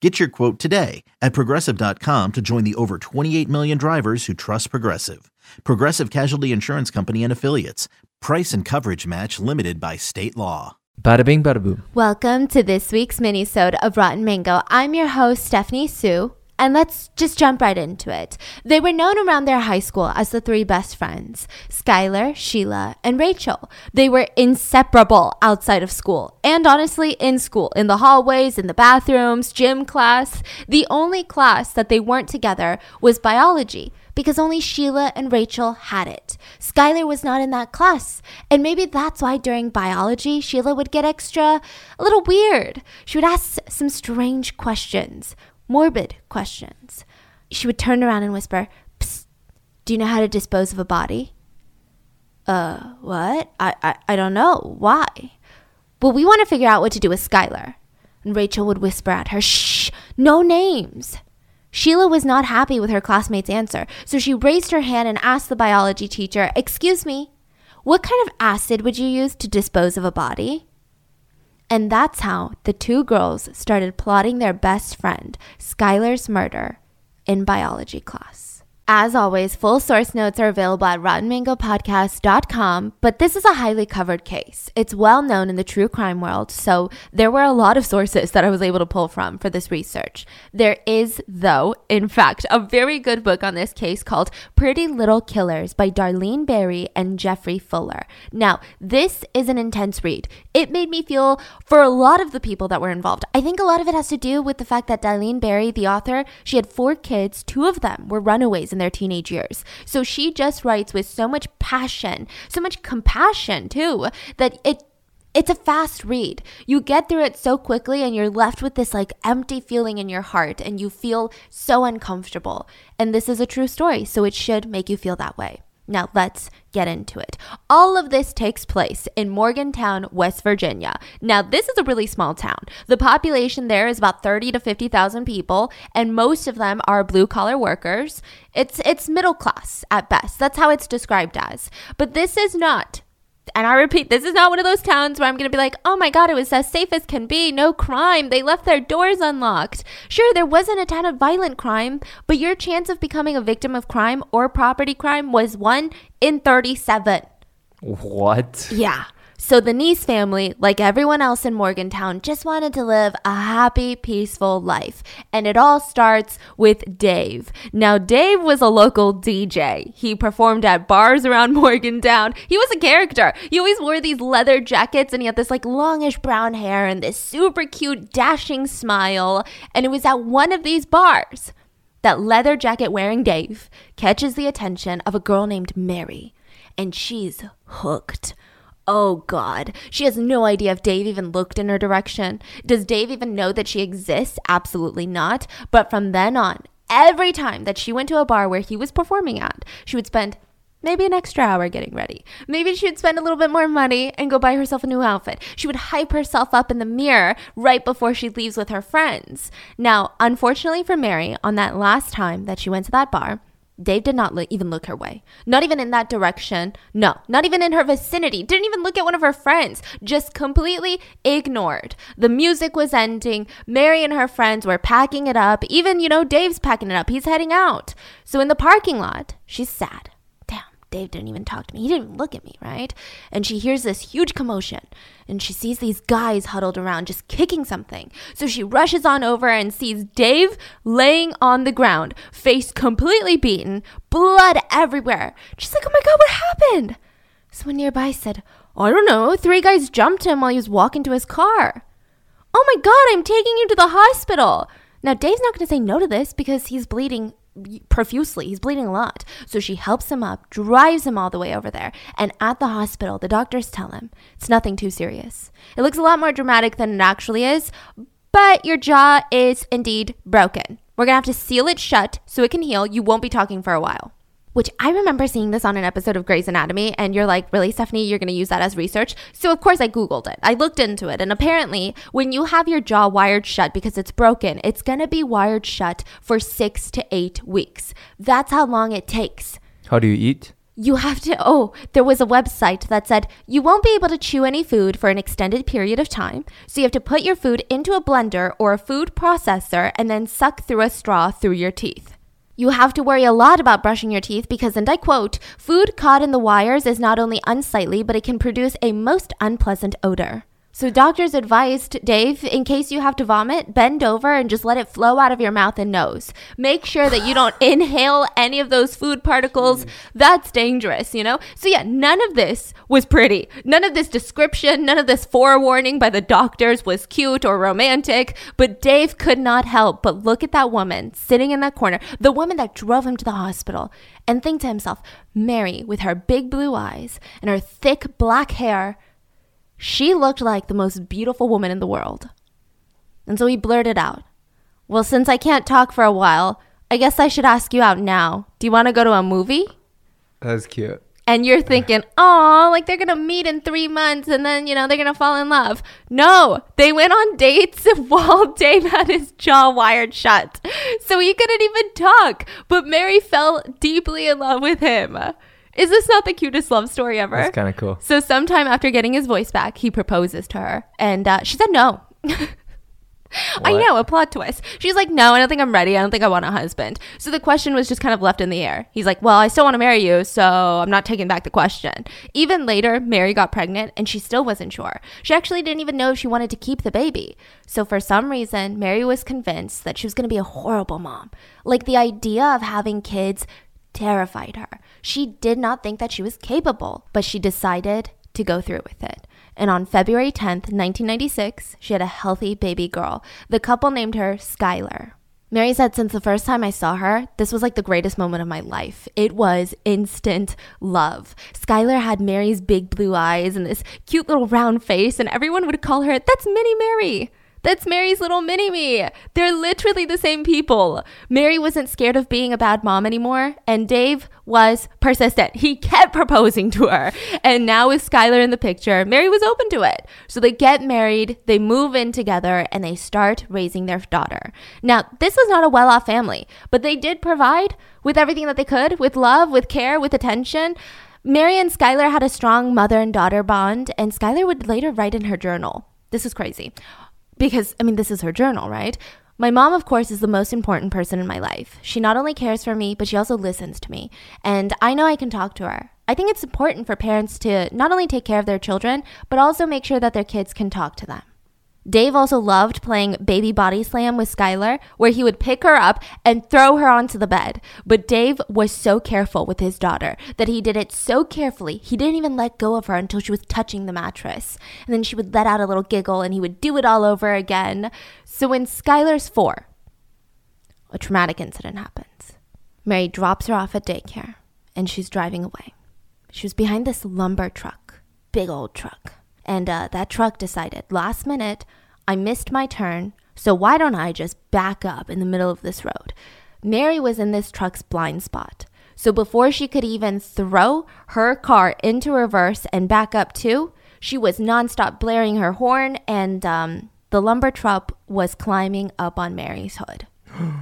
Get your quote today at progressive.com to join the over 28 million drivers who trust Progressive. Progressive Casualty Insurance Company and Affiliates. Price and coverage match limited by state law. Bada bing, bada boom. Welcome to this week's mini-sode of Rotten Mango. I'm your host, Stephanie Soo. And let's just jump right into it. They were known around their high school as the three best friends Skylar, Sheila, and Rachel. They were inseparable outside of school, and honestly, in school, in the hallways, in the bathrooms, gym class. The only class that they weren't together was biology because only Sheila and Rachel had it. Skylar was not in that class. And maybe that's why during biology, Sheila would get extra, a little weird. She would ask some strange questions morbid questions. She would turn around and whisper, do you know how to dispose of a body? Uh, what? I, I, I don't know. Why? Well, we want to figure out what to do with Skylar. And Rachel would whisper at her, Shh, no names. Sheila was not happy with her classmate's answer, so she raised her hand and asked the biology teacher, Excuse me, what kind of acid would you use to dispose of a body? And that's how the two girls started plotting their best friend, Skylar's murder, in biology class. As always, full source notes are available at rottenmangopodcast.com, but this is a highly covered case. It's well known in the true crime world, so there were a lot of sources that I was able to pull from for this research. There is, though, in fact, a very good book on this case called Pretty Little Killers by Daleen Berry and Geoffrey Fuller. Now, this is an intense read. It made me feel for a lot of the people that were involved. I think a lot of it has to do with the fact that Daleen Berry, the author, she had four kids, two of them were runaways in their teenage years. So she just writes with so much passion, so much compassion too, that it it's a fast read. You get through it so quickly and you're left with this like empty feeling in your heart and you feel so uncomfortable. And this is a true story, so it should make you feel that way. Now, let's get into it. All of this takes place in Morgantown, West Virginia. Now, this is a really small town. The population there is about 30 to 50,000 people, and most of them are blue collar workers. It's, it's middle class at best. That's how it's described as. But this is not and I repeat, this is not one of those towns where I'm going to be like, oh my God, it was as safe as can be. No crime. They left their doors unlocked. Sure, there wasn't a ton of violent crime, but your chance of becoming a victim of crime or property crime was 1 in 37. What? Yeah. So the Neese family, like everyone else in Morgantown, just wanted to live a happy, peaceful life. And it all starts with Dave. Now, Dave was a local DJ. He performed at bars around Morgantown. He was a character. He always wore these leather jackets and he had this like longish brown hair and this super cute, dashing smile. And it was at one of these bars that leather jacket wearing Dave catches the attention of a girl named Mary. And she's hooked. Oh God. She has no idea if Dave even looked in her direction. Does Dave even know that she exists? Absolutely not. But from then on, every time that she went to a bar where he was performing at, she would spend maybe an extra hour getting ready. Maybe she would spend a little bit more money and go buy herself a new outfit. She would hype herself up in the mirror right before she leaves with her friends. Now, unfortunately for Mary, on that last time that she went to that bar, Dave did not look, even look her way. Not even in that direction. No, not even in her vicinity. Didn't even look at one of her friends. Just completely ignored. The music was ending. Mary and her friends were packing it up. Even, you know, Dave's packing it up. He's heading out. So in the parking lot, she's sad. Dave didn't even talk to me. He didn't even look at me, right? And she hears this huge commotion and she sees these guys huddled around just kicking something. So she rushes on over and sees Dave laying on the ground, face completely beaten, blood everywhere. She's like, oh my God, what happened? Someone nearby said, I don't know. Three guys jumped him while he was walking to his car. Oh my God, I'm taking you to the hospital. Now, Dave's not going to say no to this because he's bleeding profusely. He's bleeding a lot. So she helps him up, drives him all the way over there. And at the hospital, the doctors tell him it's nothing too serious. It looks a lot more dramatic than it actually is, but your jaw is indeed broken. We're going to have to seal it shut so it can heal. You won't be talking for a while. Which I remember seeing this on an episode of Grey's Anatomy, and you're like, really, Stephanie, you're going to use that as research? So, of course, I Googled it. I looked into it, and apparently, when you have your jaw wired shut because it's broken, it's going to be wired shut for six to eight weeks. That's how long it takes. How do you eat? You have to, oh, there was a website that said you won't be able to chew any food for an extended period of time. So you have to put your food into a blender or a food processor and then suck through a straw through your teeth. You have to worry a lot about brushing your teeth because, and I quote, food caught in the wires is not only unsightly, but it can produce a most unpleasant odor. So, doctors advised Dave, in case you have to vomit, bend over and just let it flow out of your mouth and nose. Make sure that you don't inhale any of those food particles. Mm. That's dangerous, you know? So, yeah, none of this was pretty. None of this description, none of this forewarning by the doctors was cute or romantic. But Dave could not help but look at that woman sitting in that corner, the woman that drove him to the hospital, and think to himself, Mary, with her big blue eyes and her thick black hair, she looked like the most beautiful woman in the world. And so he blurted out, Well, since I can't talk for a while, I guess I should ask you out now. Do you want to go to a movie? That's cute. And you're thinking, oh, like they're going to meet in three months and then, you know, they're going to fall in love. No, they went on dates while Dave had his jaw wired shut. So he couldn't even talk. But Mary fell deeply in love with him. Is this not the cutest love story ever? That's kind of cool. So, sometime after getting his voice back, he proposes to her, and uh, she said no. I know, a plot twist. She's like, no, I don't think I'm ready. I don't think I want a husband. So the question was just kind of left in the air. He's like, well, I still want to marry you, so I'm not taking back the question. Even later, Mary got pregnant, and she still wasn't sure. She actually didn't even know if she wanted to keep the baby. So for some reason, Mary was convinced that she was going to be a horrible mom. Like the idea of having kids terrified her. She did not think that she was capable, but she decided to go through with it. And on February 10th, 1996, she had a healthy baby girl. The couple named her Skylar. Mary said, since the first time I saw her, this was like the greatest moment of my life. It was instant love. Skylar had Mary's big blue eyes and this cute little round face, and everyone would call her, That's Mini Mary. That's Mary's little mini me. They're literally the same people. Mary wasn't scared of being a bad mom anymore, and Dave was persistent. He kept proposing to her. And now, with Skylar in the picture, Mary was open to it. So they get married, they move in together, and they start raising their daughter. Now, this was not a well off family, but they did provide with everything that they could with love, with care, with attention. Mary and Skylar had a strong mother and daughter bond, and Skylar would later write in her journal. This is crazy because I mean, this is her journal, right? My mom, of course, is the most important person in my life. She not only cares for me, but she also listens to me. And I know I can talk to her. I think it's important for parents to not only take care of their children, but also make sure that their kids can talk to them. Dave also loved playing baby body slam with Skylar, where he would pick her up and throw her onto the bed. But Dave was so careful with his daughter that he did it so carefully, he didn't even let go of her until she was touching the mattress. And then she would let out a little giggle and he would do it all over again. So when Skylar's four, a traumatic incident happens. Mary drops her off at daycare and she's driving away. She was behind this lumber truck, big old truck. And uh, that truck decided last minute, I missed my turn, so why don't I just back up in the middle of this road? Mary was in this truck's blind spot. So before she could even throw her car into reverse and back up too, she was nonstop blaring her horn, and um, the lumber truck was climbing up on Mary's hood.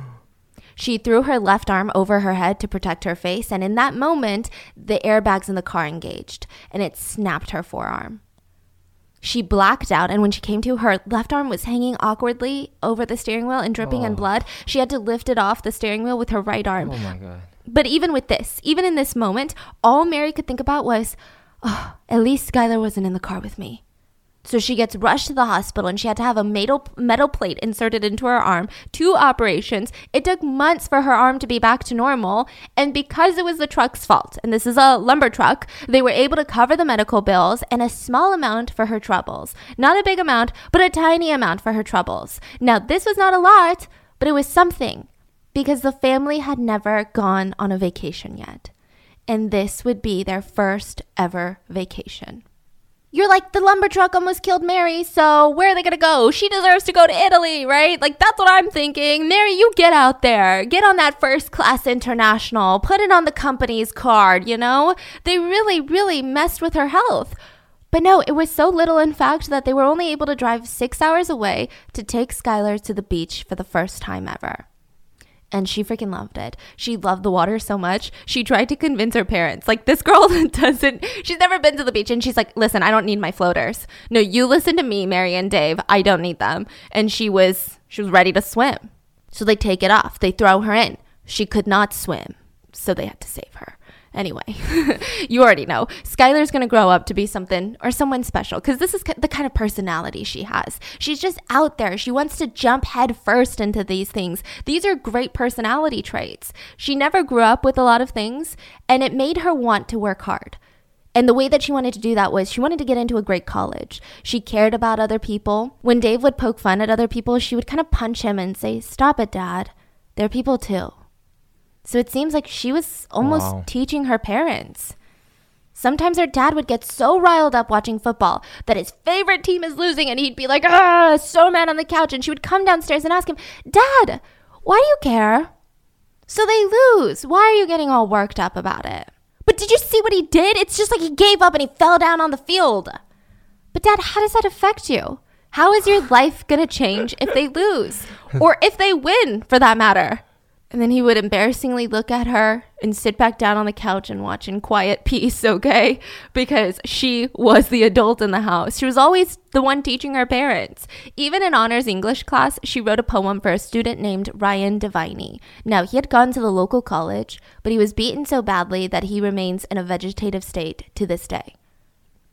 She threw her left arm over her head to protect her face, and in that moment, the airbags in the car engaged, and it snapped her forearm. She blacked out, and when she came to, her left arm was hanging awkwardly over the steering wheel and dripping in oh. blood. She had to lift it off the steering wheel with her right arm. Oh my god. But even with this, even in this moment, all Mary could think about was, oh, at least Skylar wasn't in the car with me. So she gets rushed to the hospital and she had to have a metal, metal plate inserted into her arm, two operations. It took months for her arm to be back to normal. And because it was the truck's fault, and this is a lumber truck, they were able to cover the medical bills and a small amount for her troubles. Not a big amount, but a tiny amount for her troubles. Now, this was not a lot, but it was something because the family had never gone on a vacation yet. And this would be their first ever vacation. You're like, the lumber truck almost killed Mary, so where are they gonna go? She deserves to go to Italy, right? Like, that's what I'm thinking. Mary, you get out there. Get on that first class international. Put it on the company's card, you know? They really, really messed with her health. But no, it was so little, in fact, that they were only able to drive six hours away to take Skylar to the beach for the first time ever and she freaking loved it. She loved the water so much. She tried to convince her parents. Like this girl doesn't she's never been to the beach and she's like, "Listen, I don't need my floaters. No, you listen to me, Mary and Dave. I don't need them." And she was she was ready to swim. So they take it off. They throw her in. She could not swim. So they had to save her. Anyway, you already know. Skylar's going to grow up to be something or someone special because this is the kind of personality she has. She's just out there. She wants to jump head first into these things. These are great personality traits. She never grew up with a lot of things, and it made her want to work hard. And the way that she wanted to do that was she wanted to get into a great college. She cared about other people. When Dave would poke fun at other people, she would kind of punch him and say, Stop it, Dad. They're people too. So it seems like she was almost wow. teaching her parents. Sometimes her dad would get so riled up watching football that his favorite team is losing and he'd be like, ah, so mad on the couch. And she would come downstairs and ask him, Dad, why do you care? So they lose. Why are you getting all worked up about it? But did you see what he did? It's just like he gave up and he fell down on the field. But, Dad, how does that affect you? How is your life going to change if they lose? Or if they win, for that matter? And then he would embarrassingly look at her and sit back down on the couch and watch in quiet peace, okay? Because she was the adult in the house. She was always the one teaching her parents. Even in honors English class, she wrote a poem for a student named Ryan Diviney. Now, he had gone to the local college, but he was beaten so badly that he remains in a vegetative state to this day.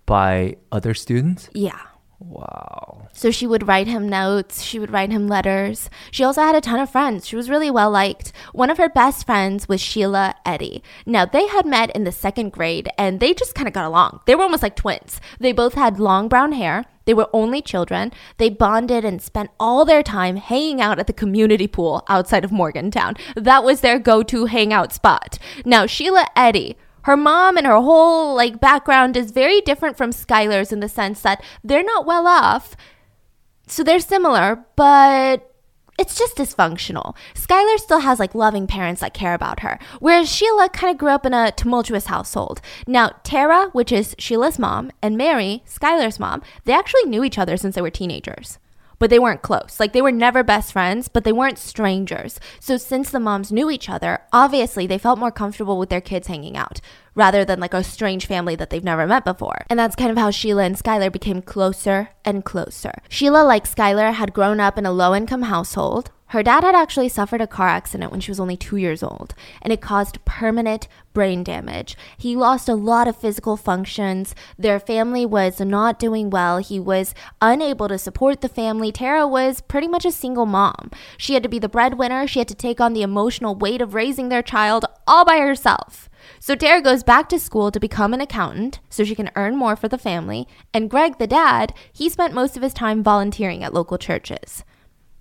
By other students? Yeah. Wow. So she would write him notes, she would write him letters. She also had a ton of friends. She was really well liked. One of her best friends was Sheila Eddy. Now, they had met in the second grade and they just kind of got along. They were almost like twins. They both had long brown hair. They were only children. They bonded and spent all their time hanging out at the community pool outside of Morgantown. That was their go to hangout spot. Now, Sheila Eddy her mom and her whole like background is very different from Skylar's in the sense that they're not well off. So they're similar, but it's just dysfunctional. Skylar still has like loving parents that care about her, whereas Sheila kind of grew up in a tumultuous household. Now, Tara, which is Sheila's mom, and Mary, Skylar's mom, they actually knew each other since they were teenagers but they weren't close. Like they were never best friends, but they weren't strangers. So since the moms knew each other, obviously they felt more comfortable with their kids hanging out rather than like a strange family that they've never met before. And that's kind of how Sheila and Skylar became closer and closer. Sheila, like Skylar, had grown up in a low income household. Her dad had actually suffered a car accident when she was only two years old, and it caused permanent brain damage. He lost a lot of physical functions. Their family was not doing well. He was unable to support the family. Tara was pretty much a single mom. She had to be the breadwinner, she had to take on the emotional weight of raising their child all by herself. So Tara goes back to school to become an accountant so she can earn more for the family. And Greg, the dad, he spent most of his time volunteering at local churches.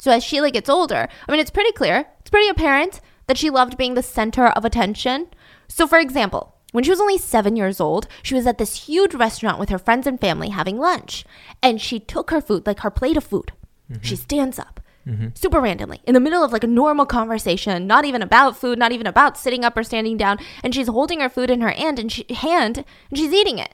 So as Sheila gets older, I mean, it's pretty clear, it's pretty apparent that she loved being the center of attention. So, for example, when she was only seven years old, she was at this huge restaurant with her friends and family having lunch. And she took her food, like her plate of food. Mm-hmm. She stands up. Mm-hmm. Super randomly, in the middle of like a normal conversation, not even about food, not even about sitting up or standing down, and she's holding her food in her hand and she, hand and she's eating it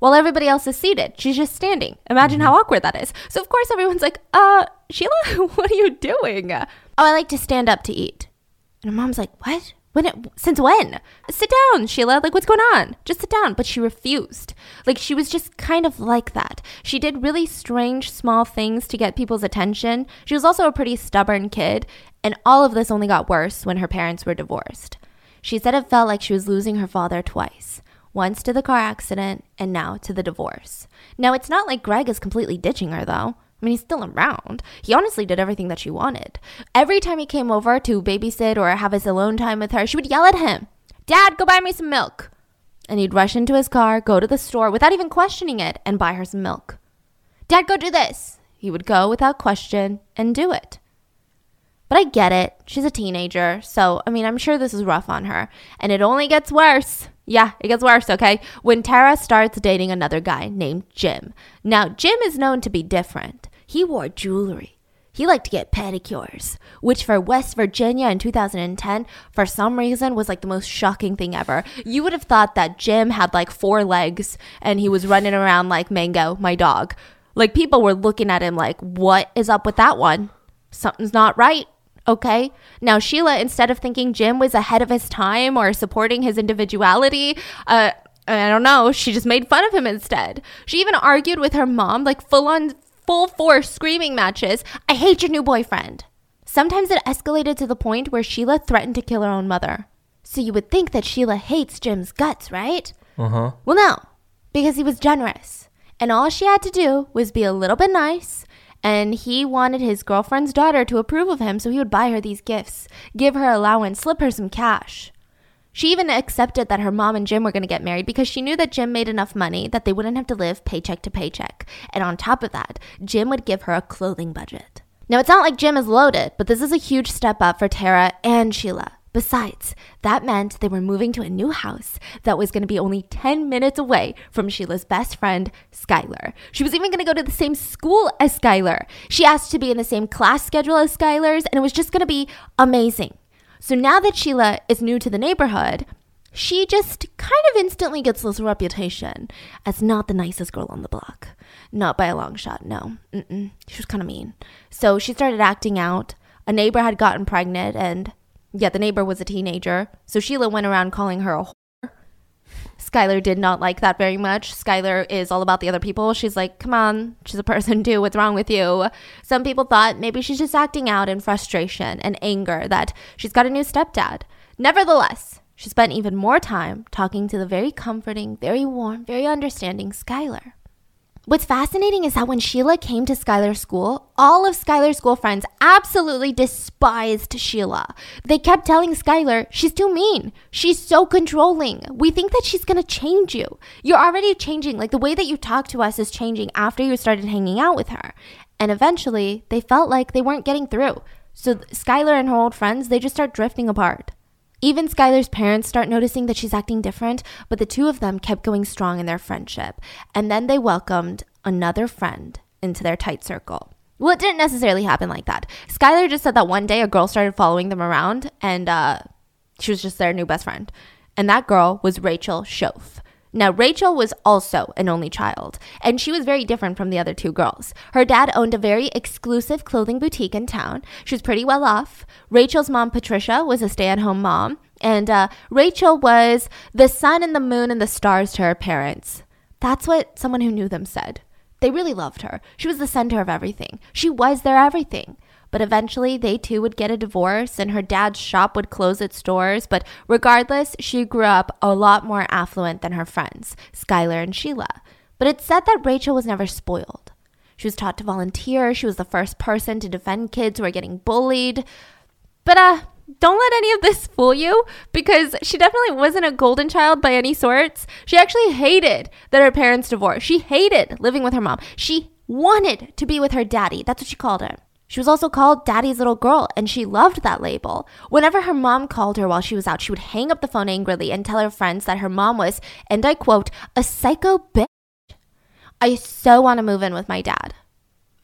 while everybody else is seated. She's just standing. Imagine mm-hmm. how awkward that is. So, of course, everyone's like, uh, Sheila, what are you doing? Oh, I like to stand up to eat. And her mom's like, what? When it, since when? Sit down, Sheila. Like, what's going on? Just sit down. But she refused. Like, she was just kind of like that. She did really strange, small things to get people's attention. She was also a pretty stubborn kid. And all of this only got worse when her parents were divorced. She said it felt like she was losing her father twice once to the car accident, and now to the divorce. Now, it's not like Greg is completely ditching her, though. I mean, he's still around. He honestly did everything that she wanted. Every time he came over to babysit or have his alone time with her, she would yell at him, Dad, go buy me some milk. And he'd rush into his car, go to the store without even questioning it, and buy her some milk. Dad, go do this. He would go without question and do it. But I get it. She's a teenager, so I mean, I'm sure this is rough on her. And it only gets worse. Yeah, it gets worse, okay? When Tara starts dating another guy named Jim. Now, Jim is known to be different. He wore jewelry. He liked to get pedicures, which for West Virginia in 2010, for some reason, was like the most shocking thing ever. You would have thought that Jim had like four legs and he was running around like Mango, my dog. Like people were looking at him like, what is up with that one? Something's not right. Okay. Now, Sheila, instead of thinking Jim was ahead of his time or supporting his individuality, uh, I don't know, she just made fun of him instead. She even argued with her mom, like full on, full force screaming matches. I hate your new boyfriend. Sometimes it escalated to the point where Sheila threatened to kill her own mother. So you would think that Sheila hates Jim's guts, right? Uh huh. Well, no, because he was generous. And all she had to do was be a little bit nice. And he wanted his girlfriend's daughter to approve of him, so he would buy her these gifts, give her allowance, slip her some cash. She even accepted that her mom and Jim were going to get married because she knew that Jim made enough money that they wouldn't have to live paycheck to paycheck. And on top of that, Jim would give her a clothing budget. Now, it's not like Jim is loaded, but this is a huge step up for Tara and Sheila. Besides, that meant they were moving to a new house that was going to be only 10 minutes away from Sheila's best friend, Skylar. She was even going to go to the same school as Skylar. She asked to be in the same class schedule as Skylar's, and it was just going to be amazing. So now that Sheila is new to the neighborhood, she just kind of instantly gets this reputation as not the nicest girl on the block. Not by a long shot, no. Mm-mm. She was kind of mean. So she started acting out. A neighbor had gotten pregnant, and yeah, the neighbor was a teenager. So Sheila went around calling her a whore. Skylar did not like that very much. Skylar is all about the other people. She's like, come on, she's a person too. What's wrong with you? Some people thought maybe she's just acting out in frustration and anger that she's got a new stepdad. Nevertheless, she spent even more time talking to the very comforting, very warm, very understanding Skylar. What's fascinating is that when Sheila came to Skylar's school, all of Skylar's school friends absolutely despised Sheila. They kept telling Skylar, she's too mean. She's so controlling. We think that she's going to change you. You're already changing. Like the way that you talk to us is changing after you started hanging out with her. And eventually, they felt like they weren't getting through. So Skylar and her old friends, they just start drifting apart. Even Skylar's parents start noticing that she's acting different, but the two of them kept going strong in their friendship. And then they welcomed another friend into their tight circle. Well, it didn't necessarily happen like that. Skylar just said that one day a girl started following them around and uh, she was just their new best friend. And that girl was Rachel Shoaf. Now, Rachel was also an only child, and she was very different from the other two girls. Her dad owned a very exclusive clothing boutique in town. She was pretty well off. Rachel's mom, Patricia, was a stay at home mom, and uh, Rachel was the sun and the moon and the stars to her parents. That's what someone who knew them said. They really loved her. She was the center of everything. She was their everything. But eventually, they too would get a divorce and her dad's shop would close its doors. But regardless, she grew up a lot more affluent than her friends, Skylar and Sheila. But it's said that Rachel was never spoiled. She was taught to volunteer. She was the first person to defend kids who were getting bullied. But uh, don't let any of this fool you because she definitely wasn't a golden child by any sorts. She actually hated that her parents divorced. She hated living with her mom. She wanted to be with her daddy. That's what she called him. She was also called Daddy's little girl, and she loved that label. Whenever her mom called her while she was out, she would hang up the phone angrily and tell her friends that her mom was, and I quote, a psycho bitch. I so want to move in with my dad.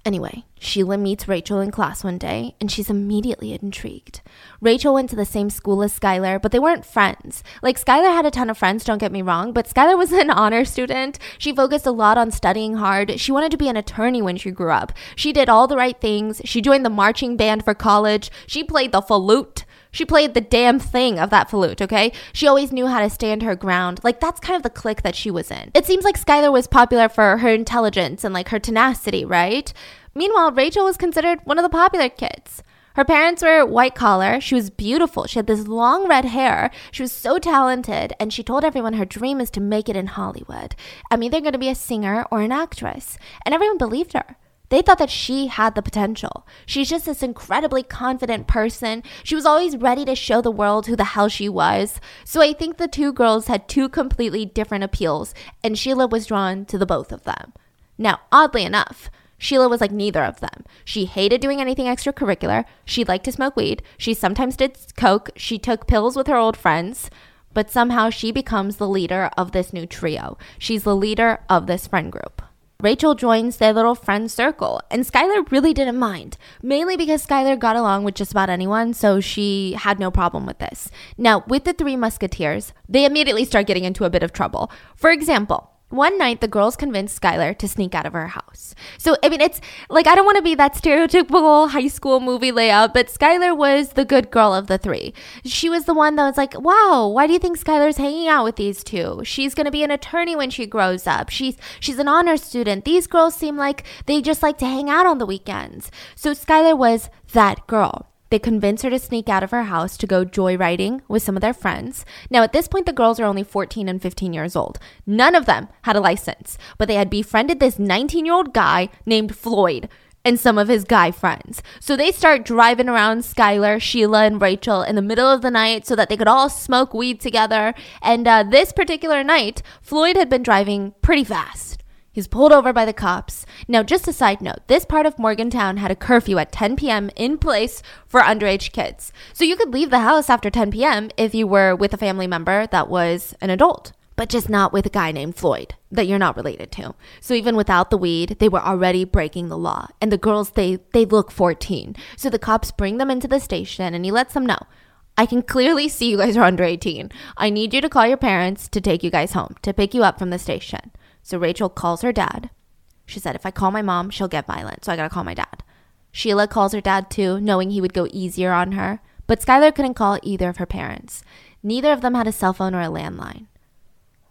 Anyway, Sheila meets Rachel in class one day, and she's immediately intrigued. Rachel went to the same school as Skylar, but they weren't friends. Like, Skylar had a ton of friends, don't get me wrong, but Skylar was an honor student. She focused a lot on studying hard. She wanted to be an attorney when she grew up. She did all the right things. She joined the marching band for college. She played the flute. She played the damn thing of that flute, okay? She always knew how to stand her ground. Like, that's kind of the clique that she was in. It seems like Skylar was popular for her intelligence and like her tenacity, right? Meanwhile, Rachel was considered one of the popular kids. Her parents were white collar. She was beautiful. She had this long red hair. She was so talented, and she told everyone her dream is to make it in Hollywood. I'm either going to be a singer or an actress. And everyone believed her. They thought that she had the potential. She's just this incredibly confident person. She was always ready to show the world who the hell she was. So I think the two girls had two completely different appeals, and Sheila was drawn to the both of them. Now, oddly enough, Sheila was like neither of them. She hated doing anything extracurricular. She liked to smoke weed. She sometimes did coke. She took pills with her old friends. but somehow she becomes the leader of this new trio. She's the leader of this friend group. Rachel joins their little friend circle, and Skylar really didn't mind, mainly because Skylar got along with just about anyone, so she had no problem with this. Now, with the three musketeers, they immediately start getting into a bit of trouble. For example, one night, the girls convinced Skylar to sneak out of her house. So, I mean, it's like I don't want to be that stereotypical high school movie layout, but Skylar was the good girl of the three. She was the one that was like, wow, why do you think Skylar's hanging out with these two? She's going to be an attorney when she grows up. She's, she's an honor student. These girls seem like they just like to hang out on the weekends. So, Skylar was that girl. They convince her to sneak out of her house to go joyriding with some of their friends. Now, at this point, the girls are only 14 and 15 years old. None of them had a license, but they had befriended this 19 year old guy named Floyd and some of his guy friends. So they start driving around Skylar, Sheila, and Rachel in the middle of the night so that they could all smoke weed together. And uh, this particular night, Floyd had been driving pretty fast. He's pulled over by the cops. Now, just a side note this part of Morgantown had a curfew at 10 p.m. in place for underage kids. So you could leave the house after 10 p.m. if you were with a family member that was an adult, but just not with a guy named Floyd that you're not related to. So even without the weed, they were already breaking the law. And the girls, they, they look 14. So the cops bring them into the station and he lets them know. I can clearly see you guys are under 18. I need you to call your parents to take you guys home, to pick you up from the station. So Rachel calls her dad. She said, if I call my mom, she'll get violent. So I gotta call my dad. Sheila calls her dad too, knowing he would go easier on her. But Skylar couldn't call either of her parents. Neither of them had a cell phone or a landline.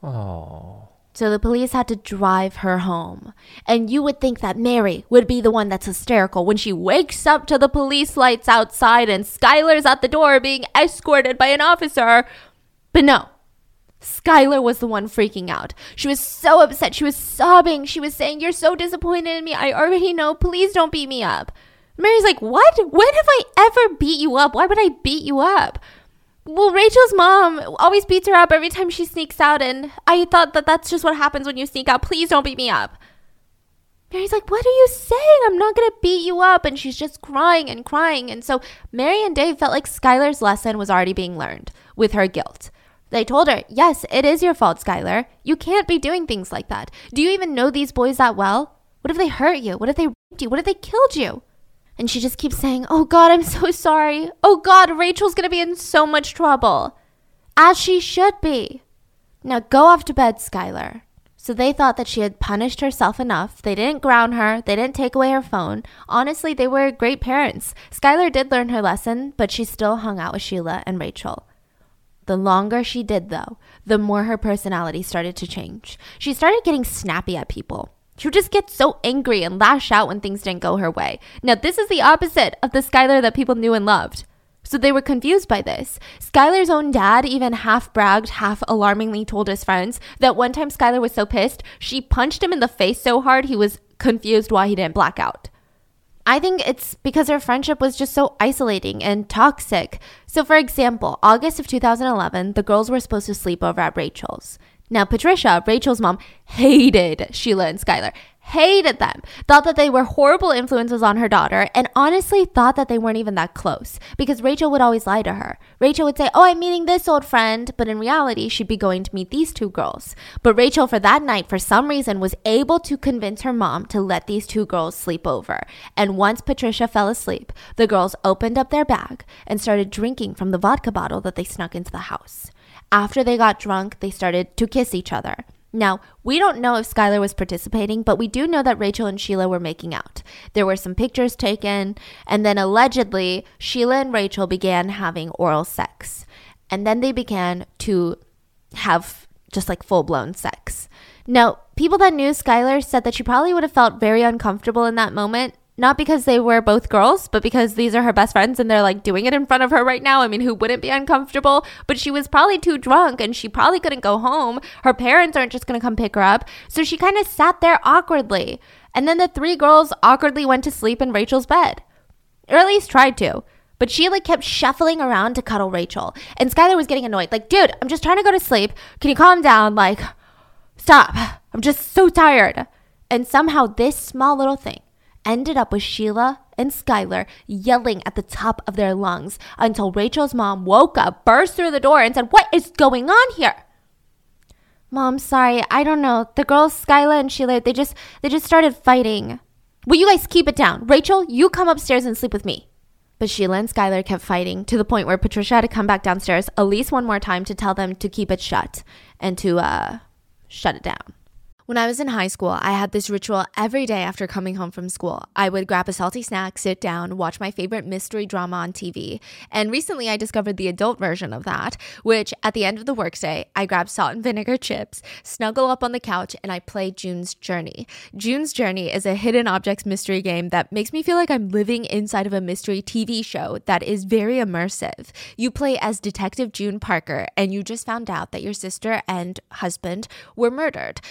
Oh. So the police had to drive her home. And you would think that Mary would be the one that's hysterical when she wakes up to the police lights outside and Skylar's at the door being escorted by an officer. But no, Skylar was the one freaking out. She was so upset. She was sobbing. She was saying, You're so disappointed in me. I already know. Please don't beat me up. Mary's like, What? When have I ever beat you up? Why would I beat you up? Well, Rachel's mom always beats her up every time she sneaks out, and I thought that that's just what happens when you sneak out. Please don't beat me up. Mary's like, What are you saying? I'm not going to beat you up. And she's just crying and crying. And so Mary and Dave felt like Skylar's lesson was already being learned with her guilt. They told her, Yes, it is your fault, Skylar. You can't be doing things like that. Do you even know these boys that well? What if they hurt you? What if they raped you? What if they killed you? And she just keeps saying, Oh God, I'm so sorry. Oh God, Rachel's gonna be in so much trouble. As she should be. Now go off to bed, Skylar. So they thought that she had punished herself enough. They didn't ground her. They didn't take away her phone. Honestly, they were great parents. Skylar did learn her lesson, but she still hung out with Sheila and Rachel. The longer she did, though, the more her personality started to change. She started getting snappy at people. She would just get so angry and lash out when things didn't go her way. Now, this is the opposite of the Skylar that people knew and loved. So they were confused by this. Skylar's own dad even half bragged, half alarmingly told his friends that one time Skylar was so pissed, she punched him in the face so hard he was confused why he didn't black out. I think it's because her friendship was just so isolating and toxic. So, for example, August of 2011, the girls were supposed to sleep over at Rachel's. Now, Patricia, Rachel's mom, hated Sheila and Skylar, hated them, thought that they were horrible influences on her daughter, and honestly thought that they weren't even that close because Rachel would always lie to her. Rachel would say, Oh, I'm meeting this old friend, but in reality, she'd be going to meet these two girls. But Rachel, for that night, for some reason, was able to convince her mom to let these two girls sleep over. And once Patricia fell asleep, the girls opened up their bag and started drinking from the vodka bottle that they snuck into the house. After they got drunk, they started to kiss each other. Now, we don't know if Skylar was participating, but we do know that Rachel and Sheila were making out. There were some pictures taken, and then allegedly, Sheila and Rachel began having oral sex. And then they began to have just like full blown sex. Now, people that knew Skylar said that she probably would have felt very uncomfortable in that moment not because they were both girls, but because these are her best friends and they're like doing it in front of her right now. I mean, who wouldn't be uncomfortable? But she was probably too drunk and she probably couldn't go home. Her parents aren't just going to come pick her up. So she kind of sat there awkwardly. And then the three girls awkwardly went to sleep in Rachel's bed. Or at least tried to. But she like kept shuffling around to cuddle Rachel. And Skylar was getting annoyed. Like, dude, I'm just trying to go to sleep. Can you calm down? Like, stop. I'm just so tired. And somehow this small little thing ended up with Sheila and Skylar yelling at the top of their lungs until Rachel's mom woke up, burst through the door, and said, What is going on here? Mom, sorry, I don't know. The girls, Skylar and Sheila, they just they just started fighting. Will you guys keep it down? Rachel, you come upstairs and sleep with me. But Sheila and Skylar kept fighting to the point where Patricia had to come back downstairs at least one more time to tell them to keep it shut and to uh, shut it down. When I was in high school, I had this ritual every day after coming home from school. I would grab a salty snack, sit down, watch my favorite mystery drama on TV. And recently I discovered the adult version of that, which at the end of the workday, I grab salt and vinegar chips, snuggle up on the couch, and I play June's Journey. June's Journey is a hidden objects mystery game that makes me feel like I'm living inside of a mystery TV show that is very immersive. You play as Detective June Parker, and you just found out that your sister and husband were murdered.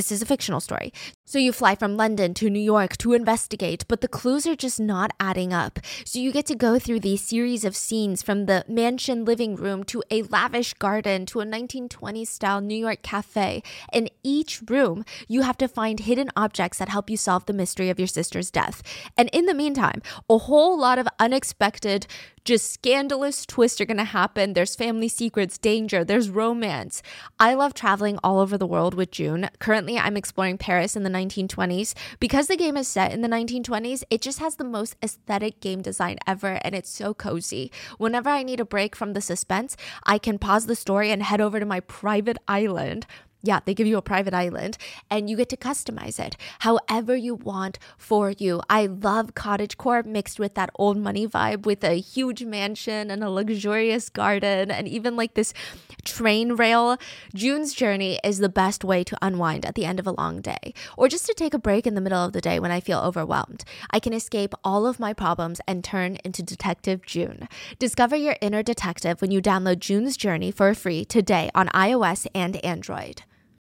This is a fictional story. So you fly from London to New York to investigate, but the clues are just not adding up. So you get to go through these series of scenes from the mansion living room to a lavish garden to a 1920s style New York cafe. In each room, you have to find hidden objects that help you solve the mystery of your sister's death. And in the meantime, a whole lot of unexpected just scandalous twists are going to happen. There's family secrets, danger, there's romance. I love traveling all over the world with June. Currently, I'm exploring Paris in the 1920s. Because the game is set in the 1920s, it just has the most aesthetic game design ever, and it's so cozy. Whenever I need a break from the suspense, I can pause the story and head over to my private island yeah, they give you a private island and you get to customize it however you want for you. I love cottage core mixed with that old money vibe with a huge mansion and a luxurious garden and even like this train rail. June's journey is the best way to unwind at the end of a long day or just to take a break in the middle of the day when I feel overwhelmed. I can escape all of my problems and turn into Detective June. Discover your inner detective when you download June's Journey for free today on iOS and Android.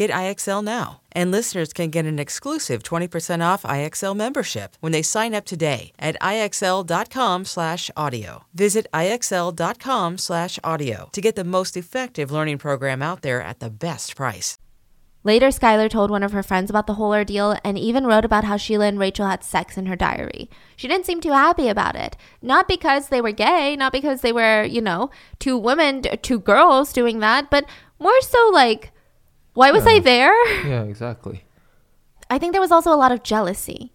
Get IXL now. And listeners can get an exclusive 20% off IXL membership when they sign up today at IXL.com/audio. Visit IXL.com/audio to get the most effective learning program out there at the best price. Later, Skylar told one of her friends about the whole ordeal and even wrote about how Sheila and Rachel had sex in her diary. She didn't seem too happy about it. Not because they were gay, not because they were, you know, two women, two girls doing that, but more so like, why was Yeah. I there? Yeah, exactly. I think there was also a lot of jealousy.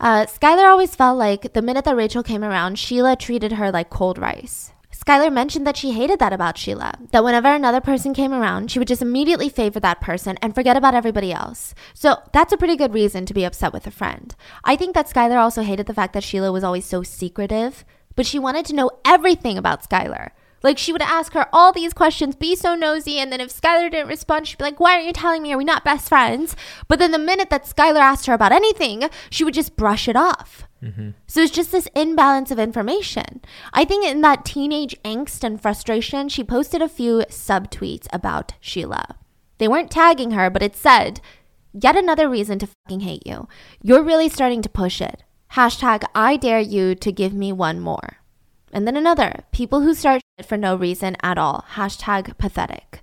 Uh, Skylar always felt like the minute that Rachel came around, Sheila treated her like cold rice. Skylar mentioned that she hated that about Sheila, that whenever another person came around, she would just immediately favor that person and forget about everybody else. So that's a pretty good reason to be upset with a friend. I think that Skylar also hated the fact that Sheila was always so secretive, but she wanted to know everything about Skylar. Like she would ask her all these questions, be so nosy, and then if Skylar didn't respond, she'd be like, Why aren't you telling me? Are we not best friends? But then the minute that Skylar asked her about anything, she would just brush it off. Mm-hmm. So it's just this imbalance of information. I think in that teenage angst and frustration, she posted a few subtweets about Sheila. They weren't tagging her, but it said, Yet another reason to fucking hate you. You're really starting to push it. Hashtag I dare you to give me one more. And then another, people who start for no reason at all. Hashtag pathetic.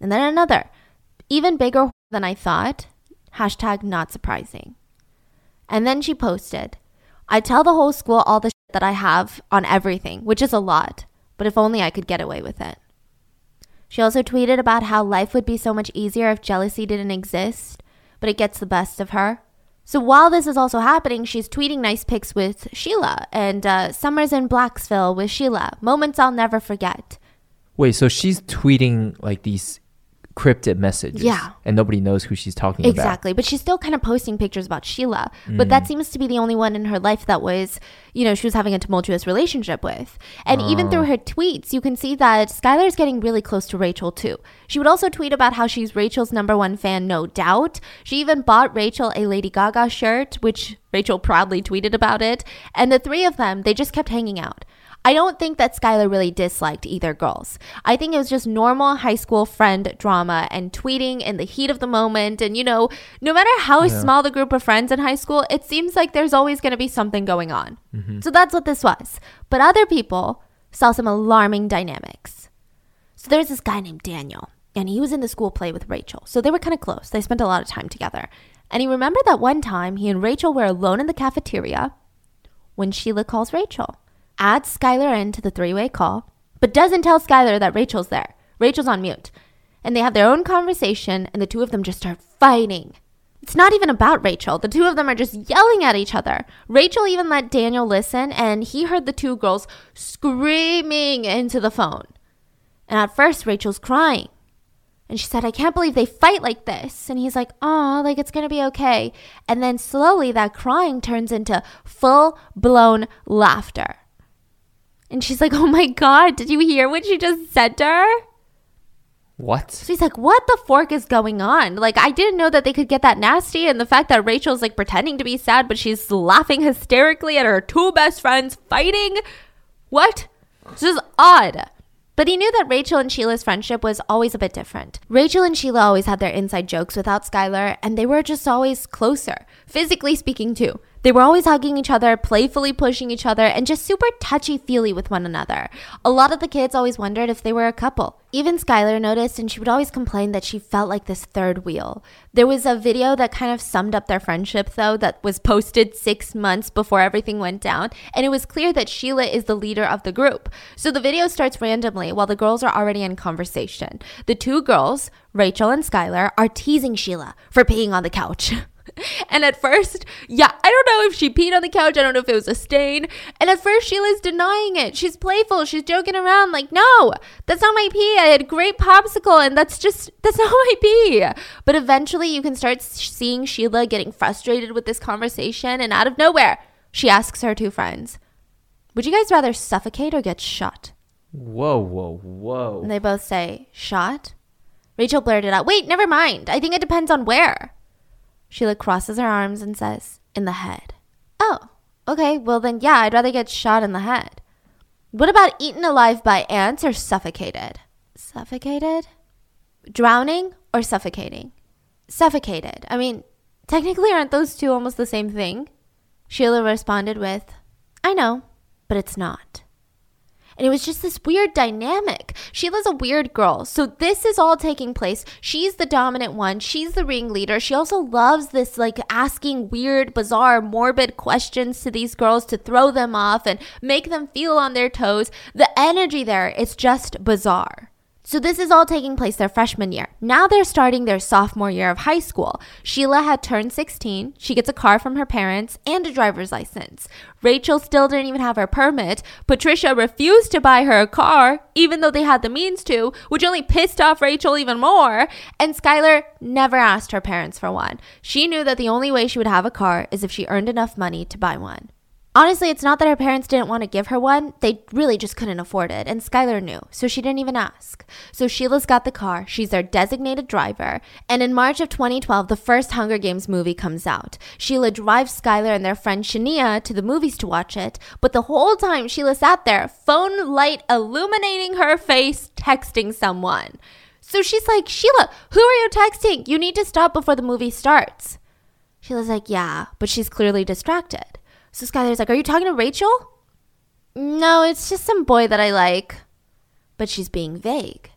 And then another, even bigger than I thought. Hashtag not surprising. And then she posted, I tell the whole school all the shit that I have on everything, which is a lot, but if only I could get away with it. She also tweeted about how life would be so much easier if jealousy didn't exist, but it gets the best of her. So while this is also happening, she's tweeting nice pics with Sheila and uh, summers in Blacksville with Sheila, moments I'll never forget. Wait, so she's tweeting like these cryptic messages. Yeah. And nobody knows who she's talking about. Exactly. But she's still kind of posting pictures about Sheila. But that mm. seems to be the only one in her life that was, you know, she was having a tumultuous relationship with. And even oh. through her tweets, you can see that Skylar's getting really close to Rachel too. She would also tweet about how she's Rachel's number one fan, no doubt. She even bought Rachel a Lady Gaga shirt, which Rachel proudly tweeted about it. And the three of them, they just kept hanging out. I don't think that Skylar really disliked either girls. I think it was just normal high school friend drama and tweeting in the heat of the moment. And, you know, no matter how small the group of friends in high school, it seems like there's always going to be something going on. Mm-hmm. So that's what this was. But other people saw some alarming dynamics. So there's this guy named Daniel, and he was in the school play with Rachel. So they were kind of close. They spent a lot of time together. And he remembered that one time he and Rachel were alone in the cafeteria when Sheila calls Rachel, adds Skylar into the three way call, but doesn't tell Skylar that Rachel's there. Rachel's on mute. And they have their own conversation, and the two of them just start fighting. It's not even about Rachel. The two of them are just yelling at each other. Rachel even let Daniel listen, and he heard the two girls screaming into the phone. And at first, Rachel's crying. And she said, I can't believe they fight like this. And he's like, oh, like it's going to be okay. And then slowly that crying turns into full blown laughter. And she's like, oh my God, did you hear what she just said to her? What? So he's like, what the fork is going on? Like, I didn't know that they could get that nasty. And the fact that Rachel's like pretending to be sad, but she's laughing hysterically at her two best friends fighting. What? This is odd. But he knew that Rachel and Sheila's friendship was always a bit different. Rachel and Sheila always had their inside jokes without Skylar, and they were just always closer, physically speaking, too. They were always hugging each other, playfully pushing each other, and just super touchy feely with one another. A lot of the kids always wondered if they were a couple. Even Skylar noticed, and she would always complain that she felt like this third wheel. There was a video that kind of summed up their friendship, though, that was posted six months before everything went down, and it was clear that Sheila is the leader of the group. So the video starts randomly while the girls are already in conversation. The two girls, Rachel and Skylar, are teasing Sheila for peeing on the couch. And at first, yeah, I don't know if she peed on the couch. I don't know if it was a stain. And at first, Sheila's denying it. She's playful. She's joking around, like, no, that's not my pee. I had great popsicle, and that's just, that's not my pee. But eventually, you can start seeing Sheila getting frustrated with this conversation. And out of nowhere, she asks her two friends, Would you guys rather suffocate or get shot? Whoa, whoa, whoa. And they both say, Shot? Rachel blurted out, Wait, never mind. I think it depends on where. Sheila crosses her arms and says, In the head. Oh, okay. Well, then, yeah, I'd rather get shot in the head. What about eaten alive by ants or suffocated? Suffocated? Drowning or suffocating? Suffocated. I mean, technically, aren't those two almost the same thing? Sheila responded with, I know, but it's not. And it was just this weird dynamic. Sheila's a weird girl. So this is all taking place. She's the dominant one. She's the ringleader. She also loves this like asking weird, bizarre, morbid questions to these girls to throw them off and make them feel on their toes. The energy there, it's just bizarre. So this is all taking place their freshman year. Now they're starting their sophomore year of high school. Sheila had turned 16. She gets a car from her parents and a driver's license. Rachel still didn't even have her permit. Patricia refused to buy her a car, even though they had the means to, which only pissed off Rachel even more. And Skylar never asked her parents for one. She knew that the only way she would have a car is if she earned enough money to buy one. Honestly, it's not that her parents didn't want to give her one. They really just couldn't afford it. And Skylar knew, so she didn't even ask. So Sheila's got the car. She's their designated driver. And in March of 2012, the first Hunger Games movie comes out. Sheila drives Skylar and their friend Shania to the movies to watch it. But the whole time Sheila sat there, phone light illuminating her face, texting someone. So she's like, Sheila, who are you texting? You need to stop before the movie starts. Sheila's like, yeah, but she's clearly distracted. So Skylar's like, Are you talking to Rachel? No, it's just some boy that I like. But she's being vague.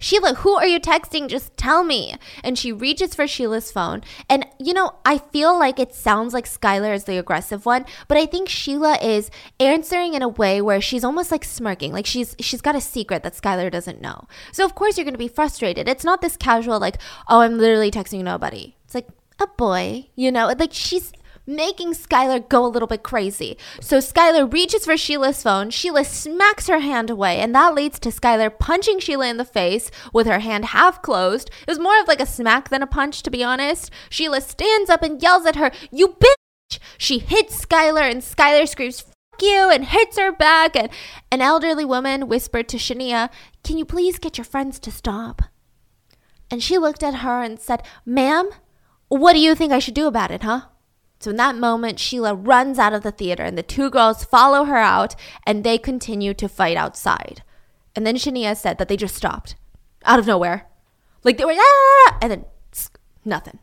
Sheila, who are you texting? Just tell me. And she reaches for Sheila's phone. And, you know, I feel like it sounds like Skylar is the aggressive one, but I think Sheila is answering in a way where she's almost like smirking. Like she's she's got a secret that Skylar doesn't know. So of course you're gonna be frustrated. It's not this casual like, oh, I'm literally texting nobody. It's like a boy, you know, like she's making Skylar go a little bit crazy. So Skylar reaches for Sheila's phone. Sheila smacks her hand away, and that leads to Skylar punching Sheila in the face with her hand half closed. It was more of like a smack than a punch, to be honest. Sheila stands up and yells at her, You bitch! She hits Skylar, and Skylar screams, Fuck you, and hits her back. And an elderly woman whispered to Shania, Can you please get your friends to stop? And she looked at her and said, Ma'am, what do you think I should do about it, huh? So in that moment, Sheila runs out of the theater and the two girls follow her out and they continue to fight outside. And then Shania said that they just stopped out of nowhere. Like they were, ah! and then nothing.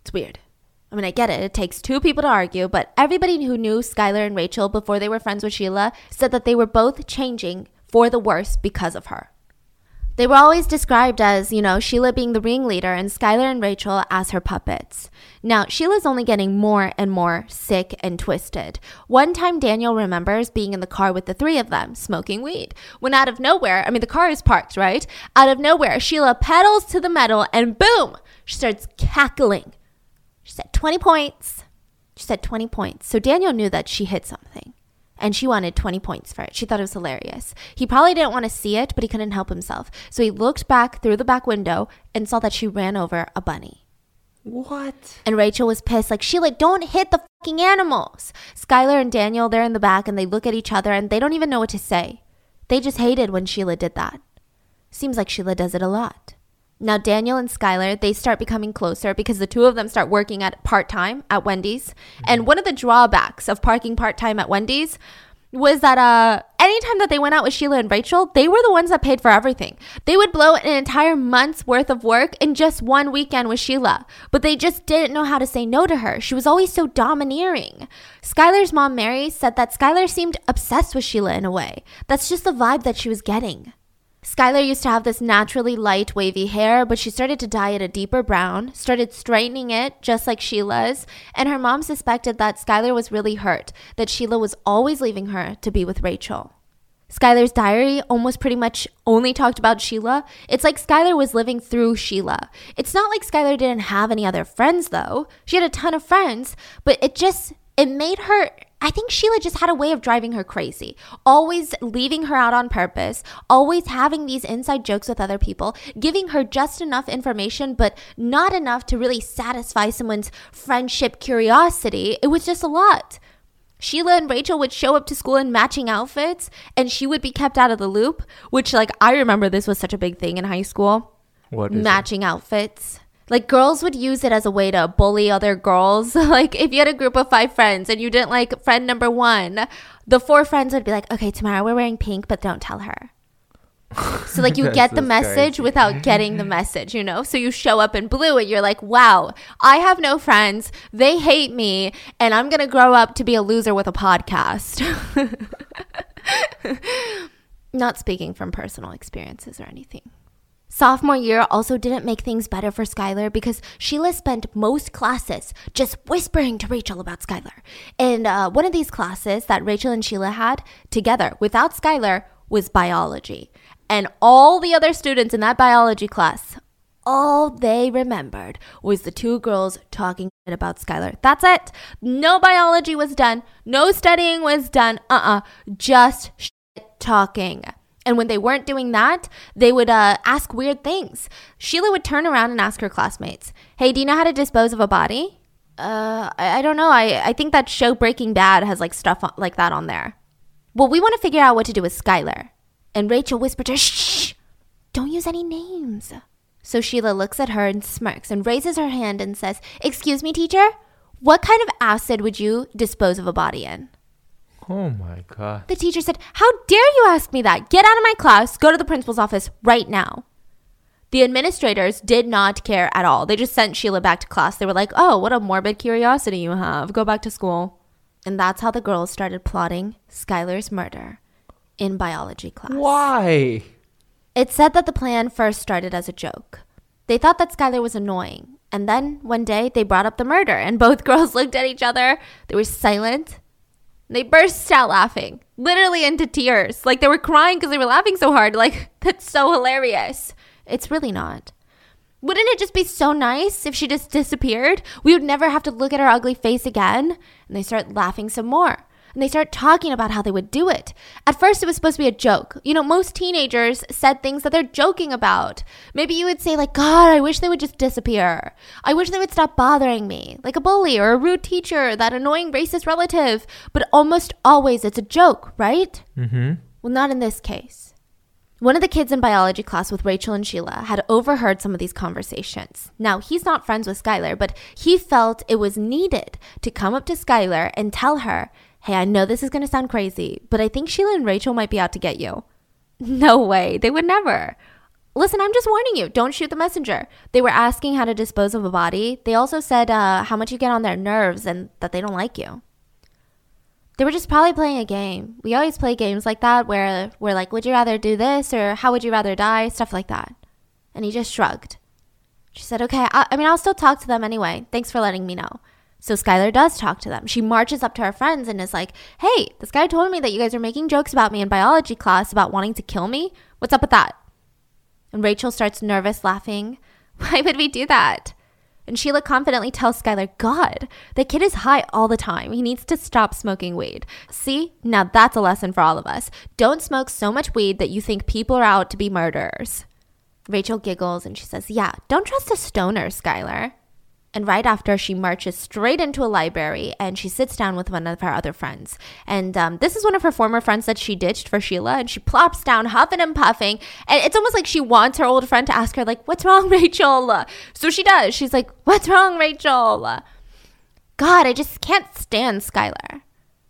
It's weird. I mean, I get it. It takes two people to argue, but everybody who knew Skylar and Rachel before they were friends with Sheila said that they were both changing for the worse because of her. They were always described as, you know, Sheila being the ringleader and Skylar and Rachel as her puppets. Now, Sheila's only getting more and more sick and twisted. One time, Daniel remembers being in the car with the three of them, smoking weed. When out of nowhere, I mean, the car is parked, right? Out of nowhere, Sheila pedals to the metal and boom, she starts cackling. She said 20 points. She said 20 points. So Daniel knew that she hit something and she wanted 20 points for it. She thought it was hilarious. He probably didn't want to see it, but he couldn't help himself. So he looked back through the back window and saw that she ran over a bunny. What? And Rachel was pissed, like, Sheila, don't hit the fucking animals. Skylar and Daniel, they're in the back and they look at each other and they don't even know what to say. They just hated when Sheila did that. Seems like Sheila does it a lot. Now, Daniel and Skylar, they start becoming closer because the two of them start working at part time at Wendy's. And one of the drawbacks of parking part time at Wendy's was that uh, anytime that they went out with Sheila and Rachel, they were the ones that paid for everything. They would blow an entire month's worth of work in just one weekend with Sheila, but they just didn't know how to say no to her. She was always so domineering. Skylar's mom, Mary, said that Skylar seemed obsessed with Sheila in a way. That's just the vibe that she was getting. Skylar used to have this naturally light, wavy hair, but she started to dye it a deeper brown, started straightening it just like Sheila's, and her mom suspected that Skylar was really hurt, that Sheila was always leaving her to be with Rachel. Skylar's diary almost pretty much only talked about Sheila. It's like Skylar was living through Sheila. It's not like Skylar didn't have any other friends though. She had a ton of friends, but it just it made her I think Sheila just had a way of driving her crazy, always leaving her out on purpose, always having these inside jokes with other people, giving her just enough information, but not enough to really satisfy someone's friendship curiosity. It was just a lot. Sheila and Rachel would show up to school in matching outfits, and she would be kept out of the loop, which, like, I remember this was such a big thing in high school. What is matching outfits like girls would use it as a way to bully other girls. like if you had a group of five friends and you didn't like friend number one, the four friends would be like, okay, tomorrow we're wearing pink, but don't tell her. So like you get the message crazy. without getting the message, you know? So you show up in blue and you're like, wow, I have no friends. They hate me and I'm going to grow up to be a loser with a podcast. Not speaking from personal experiences or anything. Sophomore year also didn't make things better for Skylar because Sheila spent most classes just whispering to Rachel about Skylar. And uh, one of these classes that Rachel and Sheila had together without Skylar was biology. And all the other students in that biology class, all they remembered was the two girls talking about Skylar. That's it. No biology was done. No studying was done. Uh uh Just shit talking. And when they weren't doing that, they would uh, ask weird things. Sheila would turn around and ask her classmates, Hey, do you know how to dispose of a body? Uh, I, I don't know. I, I think that show Breaking Bad has like stuff on, like that on there. Well, we want to figure out what to do with Skylar. And Rachel whispered to her, Shh! Don't use any names. So Sheila looks at her and smirks and raises her hand and says, Excuse me, teacher? What kind of acid would you dispose of a body in? Oh my god. The teacher said, How dare you ask me that? Get out of my class. Go to the principal's office right now. The administrators did not care at all. They just sent Sheila back to class. They were like, Oh, what a morbid curiosity you have. Go back to school. And that's how the girls started plotting Skylar's murder in biology class. Why? It said that the plan first started as a joke. They thought that Skylar was annoying. And then one day they brought up the murder, and both girls looked at each other. They were silent. They burst out laughing, literally into tears. Like they were crying because they were laughing so hard. Like, that's so hilarious. It's really not. Wouldn't it just be so nice if she just disappeared? We would never have to look at her ugly face again. And they start laughing some more. And they start talking about how they would do it. At first, it was supposed to be a joke. You know, most teenagers said things that they're joking about. Maybe you would say, like, God, I wish they would just disappear. I wish they would stop bothering me, like a bully or a rude teacher, that annoying racist relative. But almost always it's a joke, right? Mm-hmm. Well, not in this case. One of the kids in biology class with Rachel and Sheila had overheard some of these conversations. Now, he's not friends with Skylar, but he felt it was needed to come up to Skylar and tell her, Hey, I know this is going to sound crazy, but I think Sheila and Rachel might be out to get you. No way, they would never. Listen, I'm just warning you, don't shoot the messenger. They were asking how to dispose of a body. They also said uh, how much you get on their nerves and that they don't like you. They were just probably playing a game. We always play games like that where we're like, would you rather do this or how would you rather die? Stuff like that. And he just shrugged. She said, okay, I, I mean, I'll still talk to them anyway. Thanks for letting me know. So Skylar does talk to them. She marches up to her friends and is like, hey, this guy told me that you guys are making jokes about me in biology class about wanting to kill me. What's up with that? And Rachel starts nervous laughing. Why would we do that? And Sheila confidently tells Skylar, God, the kid is high all the time. He needs to stop smoking weed. See, now that's a lesson for all of us. Don't smoke so much weed that you think people are out to be murderers. Rachel giggles and she says, Yeah, don't trust a stoner, Skylar. And right after, she marches straight into a library and she sits down with one of her other friends. And um, this is one of her former friends that she ditched for Sheila. And she plops down, huffing and puffing. And it's almost like she wants her old friend to ask her, like, what's wrong, Rachel? So she does. She's like, what's wrong, Rachel? God, I just can't stand Skylar.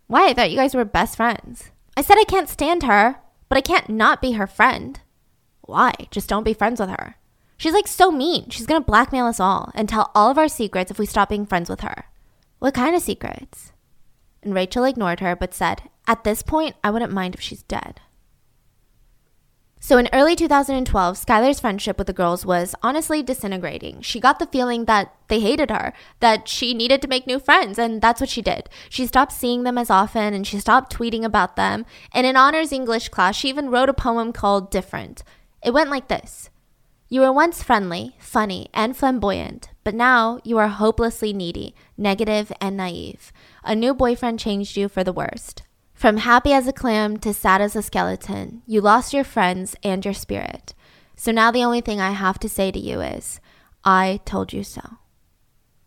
Why? I thought you guys were best friends. I said I can't stand her, but I can't not be her friend. Why? Just don't be friends with her. She's like so mean. She's gonna blackmail us all and tell all of our secrets if we stop being friends with her. What kind of secrets? And Rachel ignored her but said, At this point, I wouldn't mind if she's dead. So in early 2012, Skylar's friendship with the girls was honestly disintegrating. She got the feeling that they hated her, that she needed to make new friends, and that's what she did. She stopped seeing them as often and she stopped tweeting about them. And in honors English class, she even wrote a poem called Different. It went like this you were once friendly, funny, and flamboyant, but now you are hopelessly needy, negative, and naive. A new boyfriend changed you for the worst. From happy as a clam to sad as a skeleton, you lost your friends and your spirit. So now the only thing I have to say to you is, I told you so.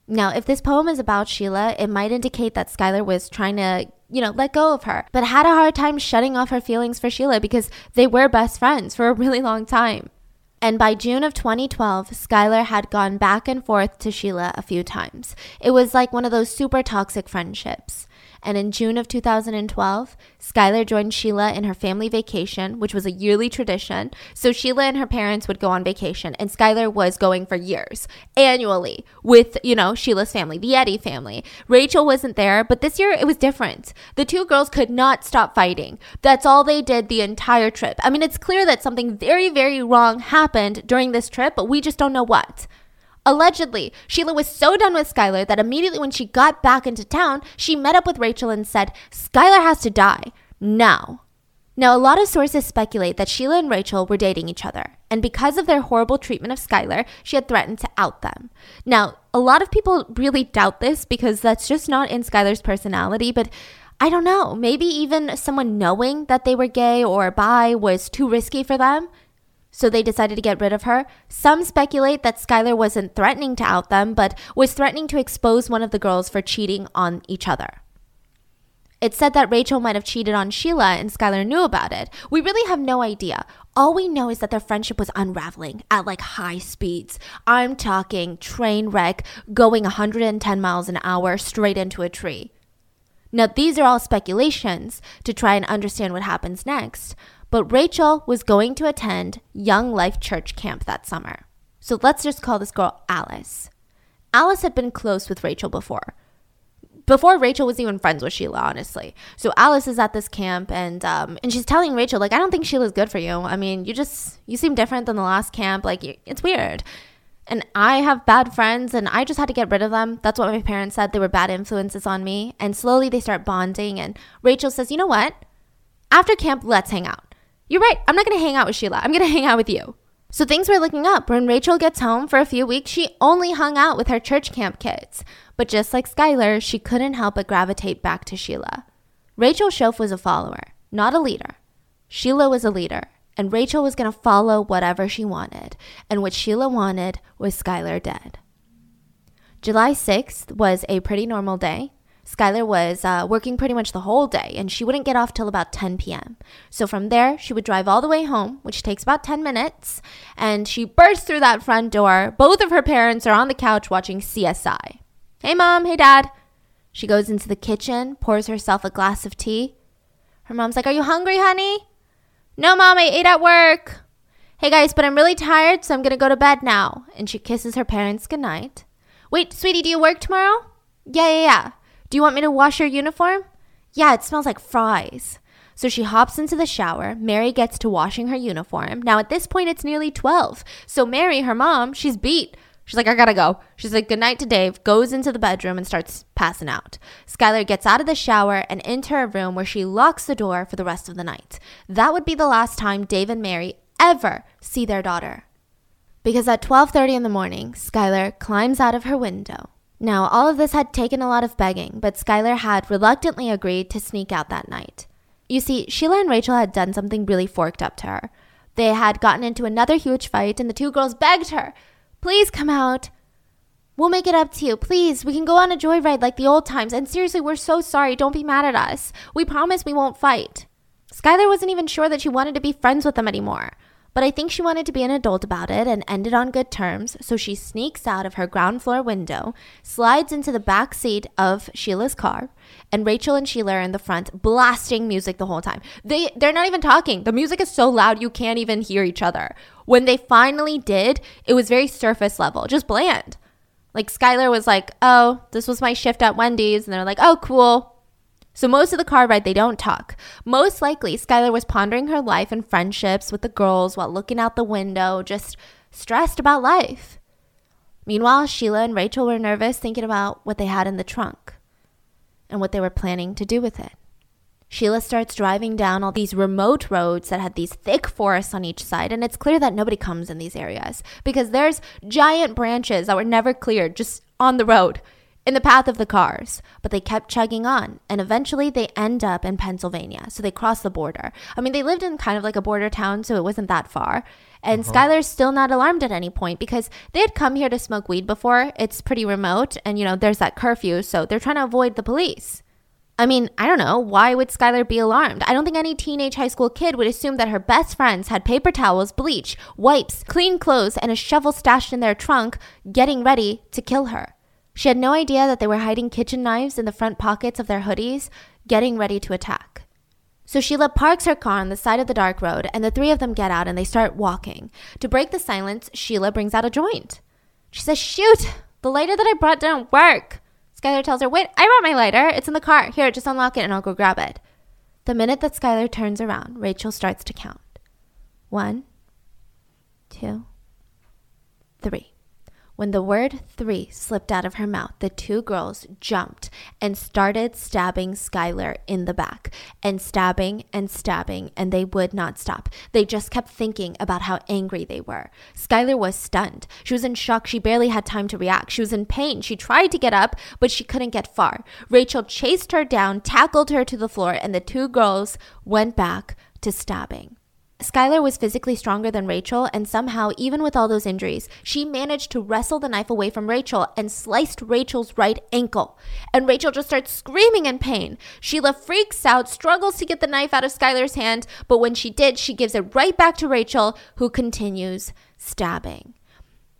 Now, if this poem is about Sheila, it might indicate that Skylar was trying to, you know, let go of her, but had a hard time shutting off her feelings for Sheila because they were best friends for a really long time. And by June of 2012, Skylar had gone back and forth to Sheila a few times. It was like one of those super toxic friendships. And in June of 2012, Skylar joined Sheila in her family vacation, which was a yearly tradition. So Sheila and her parents would go on vacation, and Skylar was going for years, annually, with, you know, Sheila's family, the Eddy family. Rachel wasn't there, but this year it was different. The two girls could not stop fighting. That's all they did the entire trip. I mean, it's clear that something very, very wrong happened during this trip, but we just don't know what. Allegedly, Sheila was so done with Skylar that immediately when she got back into town, she met up with Rachel and said, Skylar has to die. Now. Now, a lot of sources speculate that Sheila and Rachel were dating each other, and because of their horrible treatment of Skylar, she had threatened to out them. Now, a lot of people really doubt this because that's just not in Skylar's personality, but I don't know. Maybe even someone knowing that they were gay or bi was too risky for them so they decided to get rid of her. Some speculate that Skylar wasn't threatening to out them, but was threatening to expose one of the girls for cheating on each other. It's said that Rachel might have cheated on Sheila and Skylar knew about it. We really have no idea. All we know is that their friendship was unraveling at like high speeds. I'm talking train wreck going 110 miles an hour straight into a tree. Now, these are all speculations to try and understand what happens next, but Rachel was going to attend Young Life Church camp that summer. So let's just call this girl Alice. Alice had been close with Rachel before. Before Rachel was even friends with Sheila, honestly. So Alice is at this camp and um, and she's telling Rachel like, I don't think Sheila's good for you. I mean, you just you seem different than the last camp. Like it's weird. And I have bad friends and I just had to get rid of them. That's what my parents said. They were bad influences on me. And slowly they start bonding. And Rachel says, You know what? After camp, let's hang out. You're right. I'm not going to hang out with Sheila. I'm going to hang out with you. So things were looking up. When Rachel gets home for a few weeks, she only hung out with her church camp kids. But just like Skylar, she couldn't help but gravitate back to Sheila. Rachel Shoaf was a follower, not a leader. Sheila was a leader, and Rachel was going to follow whatever she wanted. And what Sheila wanted was Skylar dead. July 6th was a pretty normal day. Skylar was uh, working pretty much the whole day, and she wouldn't get off till about 10 p.m. So from there, she would drive all the way home, which takes about 10 minutes, and she bursts through that front door. Both of her parents are on the couch watching CSI. Hey, mom. Hey, dad. She goes into the kitchen, pours herself a glass of tea. Her mom's like, Are you hungry, honey? No, mom, I ate at work. Hey, guys, but I'm really tired, so I'm gonna go to bed now. And she kisses her parents goodnight. Wait, sweetie, do you work tomorrow? Yeah, yeah, yeah. Do you want me to wash your uniform? Yeah, it smells like fries. So she hops into the shower. Mary gets to washing her uniform. Now, at this point, it's nearly 12. So Mary, her mom, she's beat. She's like, I gotta go. She's like, good night to Dave, goes into the bedroom and starts passing out. Skylar gets out of the shower and into her room where she locks the door for the rest of the night. That would be the last time Dave and Mary ever see their daughter. Because at 12:30 in the morning, Skylar climbs out of her window. Now, all of this had taken a lot of begging, but Skylar had reluctantly agreed to sneak out that night. You see, Sheila and Rachel had done something really forked up to her. They had gotten into another huge fight, and the two girls begged her, Please come out. We'll make it up to you. Please, we can go on a joyride like the old times. And seriously, we're so sorry. Don't be mad at us. We promise we won't fight. Skylar wasn't even sure that she wanted to be friends with them anymore. But I think she wanted to be an adult about it and ended on good terms, so she sneaks out of her ground floor window, slides into the back seat of Sheila's car, and Rachel and Sheila are in the front blasting music the whole time. They they're not even talking. The music is so loud you can't even hear each other. When they finally did, it was very surface level, just bland. Like Skylar was like, "Oh, this was my shift at Wendy's," and they're like, "Oh, cool." So most of the car ride, they don't talk. Most likely, Skylar was pondering her life and friendships with the girls while looking out the window, just stressed about life. Meanwhile, Sheila and Rachel were nervous, thinking about what they had in the trunk and what they were planning to do with it. Sheila starts driving down all these remote roads that had these thick forests on each side, and it's clear that nobody comes in these areas because there's giant branches that were never cleared just on the road in the path of the cars, but they kept chugging on, and eventually they end up in Pennsylvania. So they cross the border. I mean, they lived in kind of like a border town, so it wasn't that far. And uh-huh. Skylar's still not alarmed at any point because they had come here to smoke weed before. It's pretty remote, and you know, there's that curfew, so they're trying to avoid the police. I mean, I don't know. Why would Skylar be alarmed? I don't think any teenage high school kid would assume that her best friends had paper towels, bleach, wipes, clean clothes, and a shovel stashed in their trunk, getting ready to kill her. She had no idea that they were hiding kitchen knives in the front pockets of their hoodies, getting ready to attack. So Sheila parks her car on the side of the dark road, and the three of them get out and they start walking. To break the silence, Sheila brings out a joint. She says, Shoot, the lighter that I brought didn't work. Skylar tells her, Wait, I brought my lighter. It's in the car. Here, just unlock it and I'll go grab it. The minute that Skylar turns around, Rachel starts to count. One, two, three. When the word three slipped out of her mouth, the two girls jumped and started stabbing Skylar in the back and stabbing and stabbing, and they would not stop. They just kept thinking about how angry they were. Skylar was stunned. She was in shock. She barely had time to react. She was in pain. She tried to get up, but she couldn't get far. Rachel chased her down, tackled her to the floor, and the two girls went back to stabbing. Skylar was physically stronger than Rachel, and somehow, even with all those injuries, she managed to wrestle the knife away from Rachel and sliced Rachel's right ankle. And Rachel just starts screaming in pain. Sheila freaks out, struggles to get the knife out of Skylar's hand, but when she did, she gives it right back to Rachel, who continues stabbing.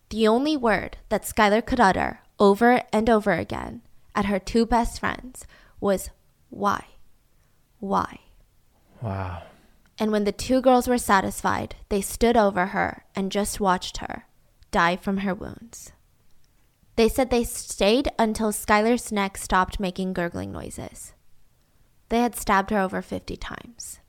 The only word that Skylar could utter over and over again at her two best friends was, Why? Why? Wow. And when the two girls were satisfied, they stood over her and just watched her die from her wounds. They said they stayed until Skylar's neck stopped making gurgling noises. They had stabbed her over 50 times.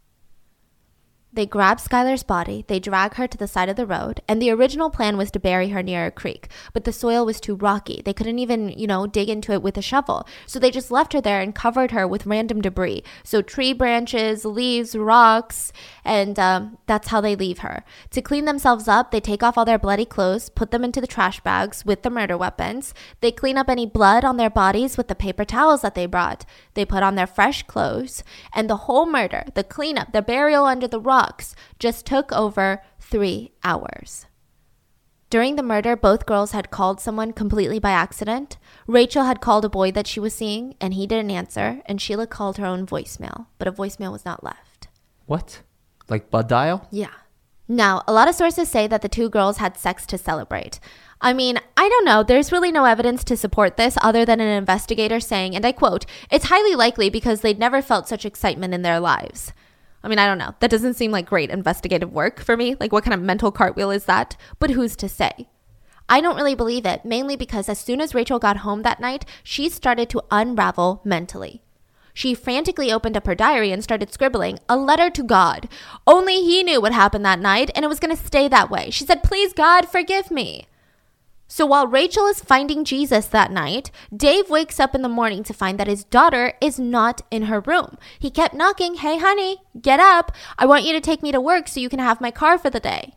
They grab Skylar's body, they drag her to the side of the road, and the original plan was to bury her near a creek, but the soil was too rocky. They couldn't even, you know, dig into it with a shovel. So they just left her there and covered her with random debris. So tree branches, leaves, rocks, and um, that's how they leave her. To clean themselves up, they take off all their bloody clothes, put them into the trash bags with the murder weapons. They clean up any blood on their bodies with the paper towels that they brought. They put on their fresh clothes, and the whole murder, the cleanup, the burial under the rock, just took over three hours. During the murder, both girls had called someone completely by accident. Rachel had called a boy that she was seeing, and he didn't answer, and Sheila called her own voicemail, but a voicemail was not left. What? Like Bud Dial? Yeah. Now, a lot of sources say that the two girls had sex to celebrate. I mean, I don't know. There's really no evidence to support this other than an investigator saying, and I quote, it's highly likely because they'd never felt such excitement in their lives. I mean, I don't know. That doesn't seem like great investigative work for me. Like, what kind of mental cartwheel is that? But who's to say? I don't really believe it, mainly because as soon as Rachel got home that night, she started to unravel mentally. She frantically opened up her diary and started scribbling a letter to God. Only he knew what happened that night, and it was going to stay that way. She said, Please, God, forgive me. So while Rachel is finding Jesus that night, Dave wakes up in the morning to find that his daughter is not in her room. He kept knocking, Hey, honey, get up. I want you to take me to work so you can have my car for the day.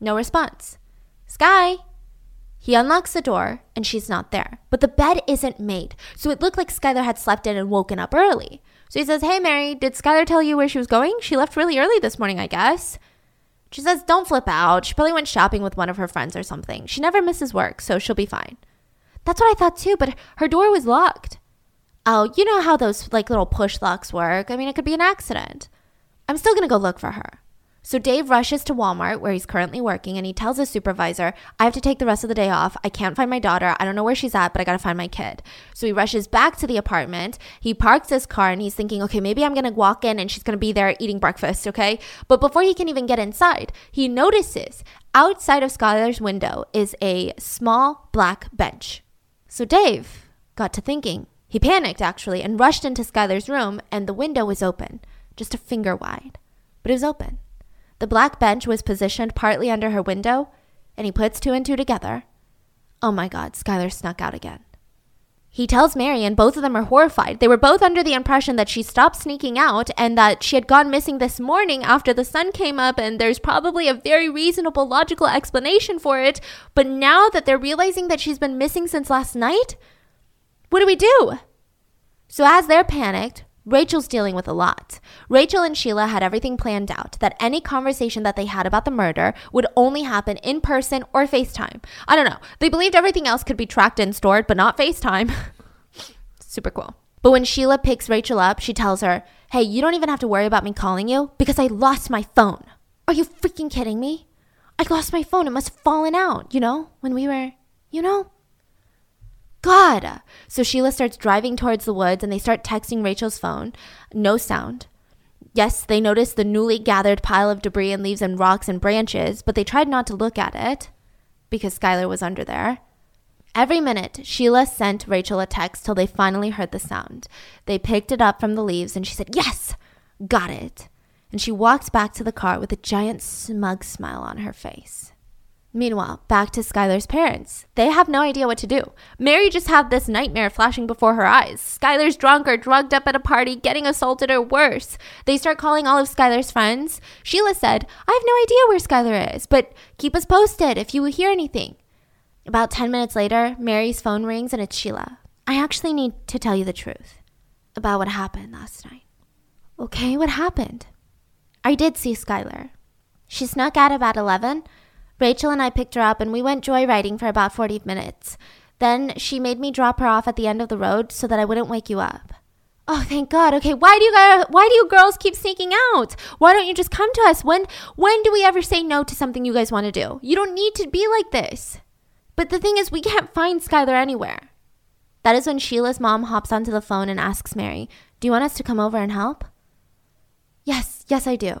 No response. Sky. He unlocks the door and she's not there. But the bed isn't made, so it looked like Skylar had slept in and woken up early. So he says, Hey, Mary, did Skylar tell you where she was going? She left really early this morning, I guess. She says, Don't flip out. She probably went shopping with one of her friends or something. She never misses work, so she'll be fine. That's what I thought too, but her door was locked. Oh, you know how those like little push locks work. I mean, it could be an accident. I'm still gonna go look for her. So Dave rushes to Walmart where he's currently working and he tells his supervisor, I have to take the rest of the day off. I can't find my daughter. I don't know where she's at, but I got to find my kid. So he rushes back to the apartment. He parks his car and he's thinking, okay, maybe I'm going to walk in and she's going to be there eating breakfast, okay? But before he can even get inside, he notices outside of Skylar's window is a small black bench. So Dave got to thinking. He panicked actually and rushed into Skylar's room and the window was open, just a finger wide, but it was open. The black bench was positioned partly under her window, and he puts two and two together. Oh my god, Skylar snuck out again. He tells Mary, and both of them are horrified. They were both under the impression that she stopped sneaking out and that she had gone missing this morning after the sun came up, and there's probably a very reasonable, logical explanation for it. But now that they're realizing that she's been missing since last night, what do we do? So, as they're panicked, Rachel's dealing with a lot. Rachel and Sheila had everything planned out that any conversation that they had about the murder would only happen in person or FaceTime. I don't know. They believed everything else could be tracked and stored, but not FaceTime. Super cool. But when Sheila picks Rachel up, she tells her, Hey, you don't even have to worry about me calling you because I lost my phone. Are you freaking kidding me? I lost my phone. It must have fallen out, you know, when we were, you know? God. So Sheila starts driving towards the woods and they start texting Rachel's phone. No sound. Yes, they noticed the newly gathered pile of debris and leaves and rocks and branches, but they tried not to look at it because Skylar was under there. Every minute, Sheila sent Rachel a text till they finally heard the sound. They picked it up from the leaves and she said, Yes, got it. And she walked back to the car with a giant smug smile on her face. Meanwhile, back to Skylar's parents. They have no idea what to do. Mary just had this nightmare flashing before her eyes. Skylar's drunk or drugged up at a party, getting assaulted or worse. They start calling all of Skylar's friends. Sheila said, I have no idea where Skylar is, but keep us posted if you hear anything. About 10 minutes later, Mary's phone rings and it's Sheila. I actually need to tell you the truth about what happened last night. Okay, what happened? I did see Skylar. She snuck out about 11 Rachel and I picked her up and we went joyriding for about 40 minutes. Then she made me drop her off at the end of the road so that I wouldn't wake you up. Oh, thank God. Okay, why do you guys, why do you girls keep sneaking out? Why don't you just come to us? When when do we ever say no to something you guys want to do? You don't need to be like this. But the thing is, we can't find Skylar anywhere. That is when Sheila's mom hops onto the phone and asks Mary, "Do you want us to come over and help?" Yes, yes, I do.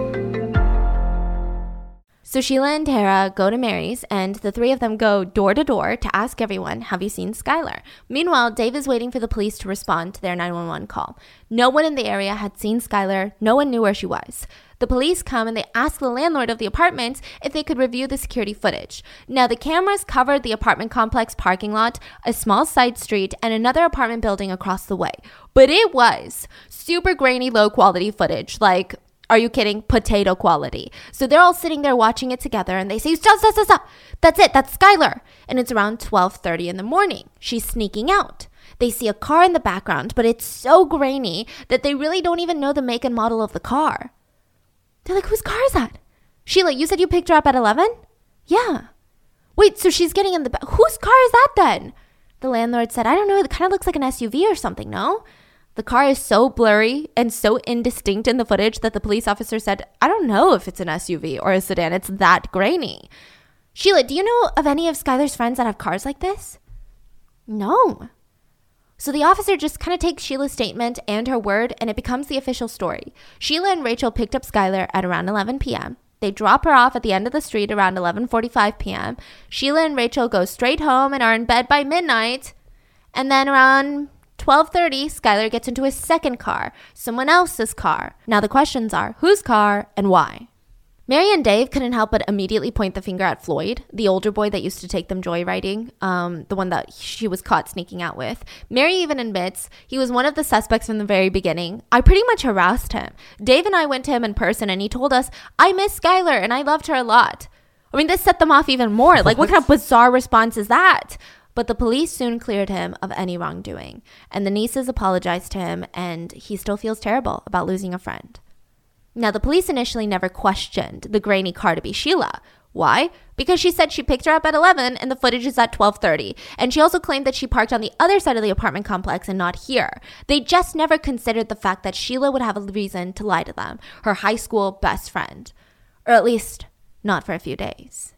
So Sheila and Tara go to Mary's, and the three of them go door to door to ask everyone, Have you seen Skylar? Meanwhile, Dave is waiting for the police to respond to their 911 call. No one in the area had seen Skylar, no one knew where she was. The police come and they ask the landlord of the apartment if they could review the security footage. Now, the cameras covered the apartment complex parking lot, a small side street, and another apartment building across the way. But it was super grainy, low quality footage, like are you kidding? Potato quality. So they're all sitting there watching it together and they say, stop, stop, stop, stop. That's it. That's Skylar. And it's around 1230 in the morning. She's sneaking out. They see a car in the background, but it's so grainy that they really don't even know the make and model of the car. They're like, whose car is that? Sheila, you said you picked her up at 11? Yeah. Wait, so she's getting in the back. Whose car is that then? The landlord said, I don't know. It kind of looks like an SUV or something, no? The car is so blurry and so indistinct in the footage that the police officer said, I don't know if it's an SUV or a sedan. It's that grainy. Sheila, do you know of any of Skylar's friends that have cars like this? No. So the officer just kind of takes Sheila's statement and her word, and it becomes the official story. Sheila and Rachel picked up Skylar at around 11 p.m. They drop her off at the end of the street around 11:45 p.m. Sheila and Rachel go straight home and are in bed by midnight. And then around 12:30, Skylar gets into his second car, someone else's car. Now the questions are, whose car and why? Mary and Dave couldn't help but immediately point the finger at Floyd, the older boy that used to take them joyriding, um, the one that she was caught sneaking out with. Mary even admits he was one of the suspects from the very beginning. I pretty much harassed him. Dave and I went to him in person and he told us, I miss Skylar and I loved her a lot. I mean, this set them off even more. Like, what kind of bizarre response is that? But the police soon cleared him of any wrongdoing, and the Neeses apologized to him, and he still feels terrible about losing a friend. Now, the police initially never questioned the grainy car to be Sheila. Why? Because she said she picked her up at 11 and the footage is at 12:30. And she also claimed that she parked on the other side of the apartment complex and not here. They just never considered the fact that Sheila would have a reason to lie to them, her high school best friend. Or at least not for a few days.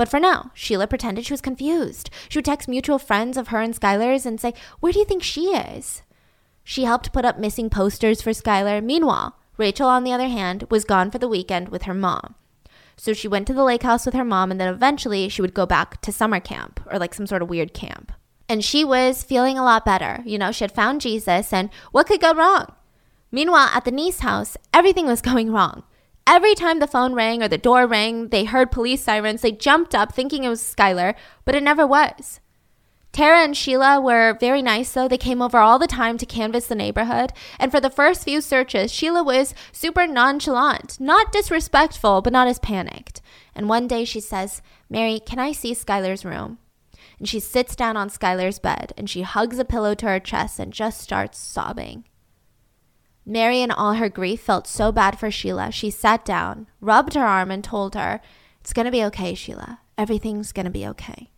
But for now, Sheila pretended she was confused. She would text mutual friends of her and Skylar's and say, Where do you think she is? She helped put up missing posters for Skylar. Meanwhile, Rachel, on the other hand, was gone for the weekend with her mom. So she went to the lake house with her mom, and then eventually she would go back to summer camp or like some sort of weird camp. And she was feeling a lot better. You know, she had found Jesus, and what could go wrong? Meanwhile, at the Neese house, everything was going wrong. Every time the phone rang or the door rang, they heard police sirens. They jumped up thinking it was Skylar, but it never was. Tara and Sheila were very nice, though. They came over all the time to canvass the neighborhood. And for the first few searches, Sheila was super nonchalant, not disrespectful, but not as panicked. And one day she says, Mary, can I see Skylar's room? And she sits down on Skylar's bed and she hugs a pillow to her chest and just starts sobbing. Mary, in all her grief, felt so bad for Sheila. She sat down, rubbed her arm, and told her, It's going to be okay, Sheila. Everything's going to be okay.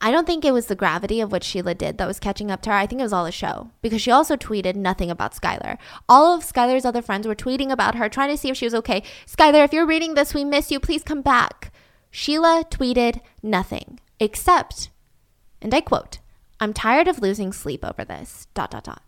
I don't think it was the gravity of what Sheila did that was catching up to her. I think it was all a show because she also tweeted nothing about Skylar. All of Skylar's other friends were tweeting about her, trying to see if she was okay. Skylar, if you're reading this, we miss you. Please come back. Sheila tweeted nothing except, and I quote, I'm tired of losing sleep over this. Dot, dot, dot.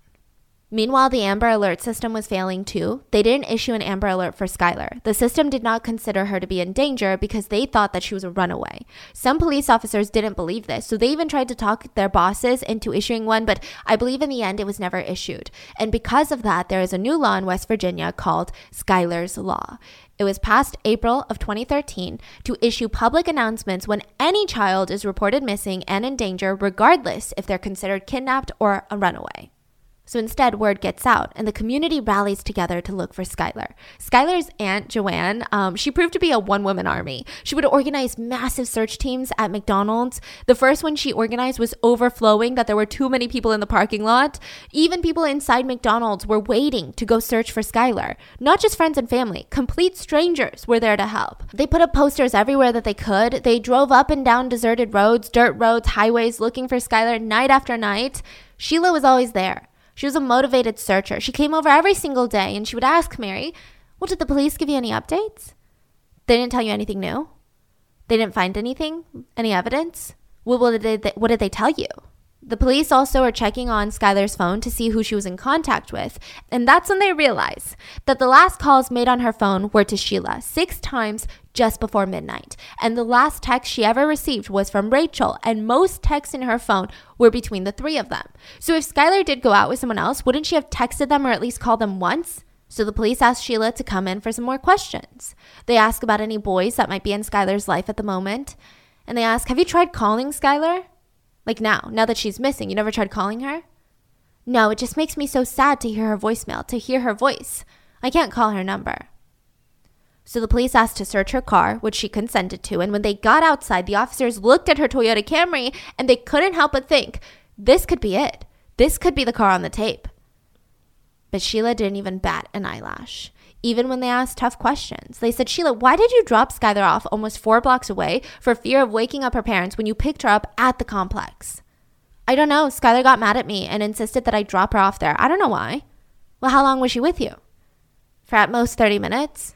Meanwhile, the Amber Alert system was failing too. They didn't issue an Amber Alert for Skylar. The system did not consider her to be in danger because they thought that she was a runaway. Some police officers didn't believe this, so they even tried to talk their bosses into issuing one, but I believe in the end it was never issued. And because of that, there is a new law in West Virginia called Skylar's Law. It was passed April of 2013 to issue public announcements when any child is reported missing and in danger, regardless if they're considered kidnapped or a runaway. So instead, word gets out and the community rallies together to look for Skylar. Skylar's aunt, Joanne, um, she proved to be a one woman army. She would organize massive search teams at McDonald's. The first one she organized was overflowing, that there were too many people in the parking lot. Even people inside McDonald's were waiting to go search for Skylar. Not just friends and family, complete strangers were there to help. They put up posters everywhere that they could. They drove up and down deserted roads, dirt roads, highways looking for Skylar night after night. Sheila was always there. She was a motivated searcher. She came over every single day and she would ask Mary, Well, did the police give you any updates? They didn't tell you anything new? They didn't find anything? Any evidence? What did they, what did they tell you? The police also are checking on Skylar's phone to see who she was in contact with, and that's when they realize that the last calls made on her phone were to Sheila six times just before midnight. And the last text she ever received was from Rachel, and most texts in her phone were between the three of them. So if Skylar did go out with someone else, wouldn't she have texted them or at least called them once? So the police asked Sheila to come in for some more questions. They ask about any boys that might be in Skylar's life at the moment. And they ask, Have you tried calling Skylar? Like now, now that she's missing, you never tried calling her? No, it just makes me so sad to hear her voicemail, to hear her voice. I can't call her number. So the police asked to search her car, which she consented to, and when they got outside, the officers looked at her Toyota Camry and they couldn't help but think, this could be it. This could be the car on the tape. But Sheila didn't even bat an eyelash. Even when they asked tough questions, they said, Sheila, why did you drop Skylar off almost four blocks away for fear of waking up her parents when you picked her up at the complex? I don't know. Skylar got mad at me and insisted that I drop her off there. I don't know why. Well, how long was she with you? For at most 30 minutes.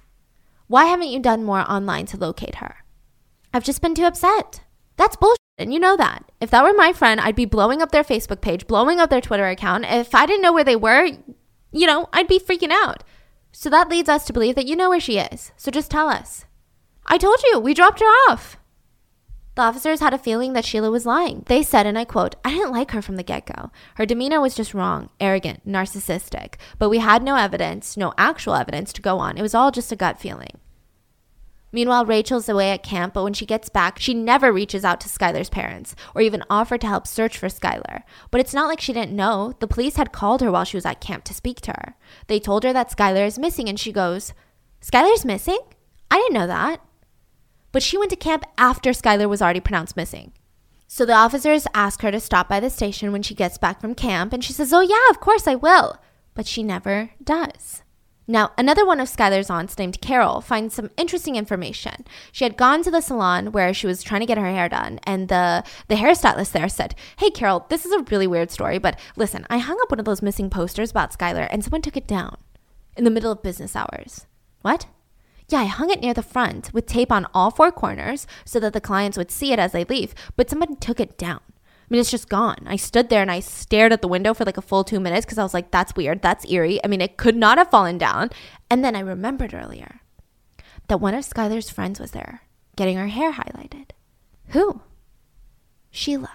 Why haven't you done more online to locate her? I've just been too upset. That's bullshit, and you know that. If that were my friend, I'd be blowing up their Facebook page, blowing up their Twitter account. If I didn't know where they were, you know, I'd be freaking out. So that leads us to believe that you know where she is. So just tell us. I told you, we dropped her off. The officers had a feeling that Sheila was lying. They said, and I quote, I didn't like her from the get go. Her demeanor was just wrong, arrogant, narcissistic. But we had no evidence, no actual evidence to go on. It was all just a gut feeling. Meanwhile, Rachel's away at camp, but when she gets back, she never reaches out to Skylar's parents or even offered to help search for Skylar. But it's not like she didn't know. The police had called her while she was at camp to speak to her. They told her that Skylar is missing, and she goes, Skylar's missing? I didn't know that. But she went to camp after Skylar was already pronounced missing. So the officers ask her to stop by the station when she gets back from camp, and she says, Oh, yeah, of course I will. But she never does. Now, another one of Skylar's aunts named Carol finds some interesting information. She had gone to the salon where she was trying to get her hair done, and the, the hairstylist there said, Hey, Carol, this is a really weird story, but listen, I hung up one of those missing posters about Skylar, and someone took it down in the middle of business hours. What? Yeah, I hung it near the front with tape on all four corners so that the clients would see it as they leave, but somebody took it down. I mean, it's just gone. I stood there and I stared at the window for like a full two minutes because I was like, that's weird. That's eerie. I mean, it could not have fallen down. And then I remembered earlier that one of Skylar's friends was there getting her hair highlighted. Who? Sheila.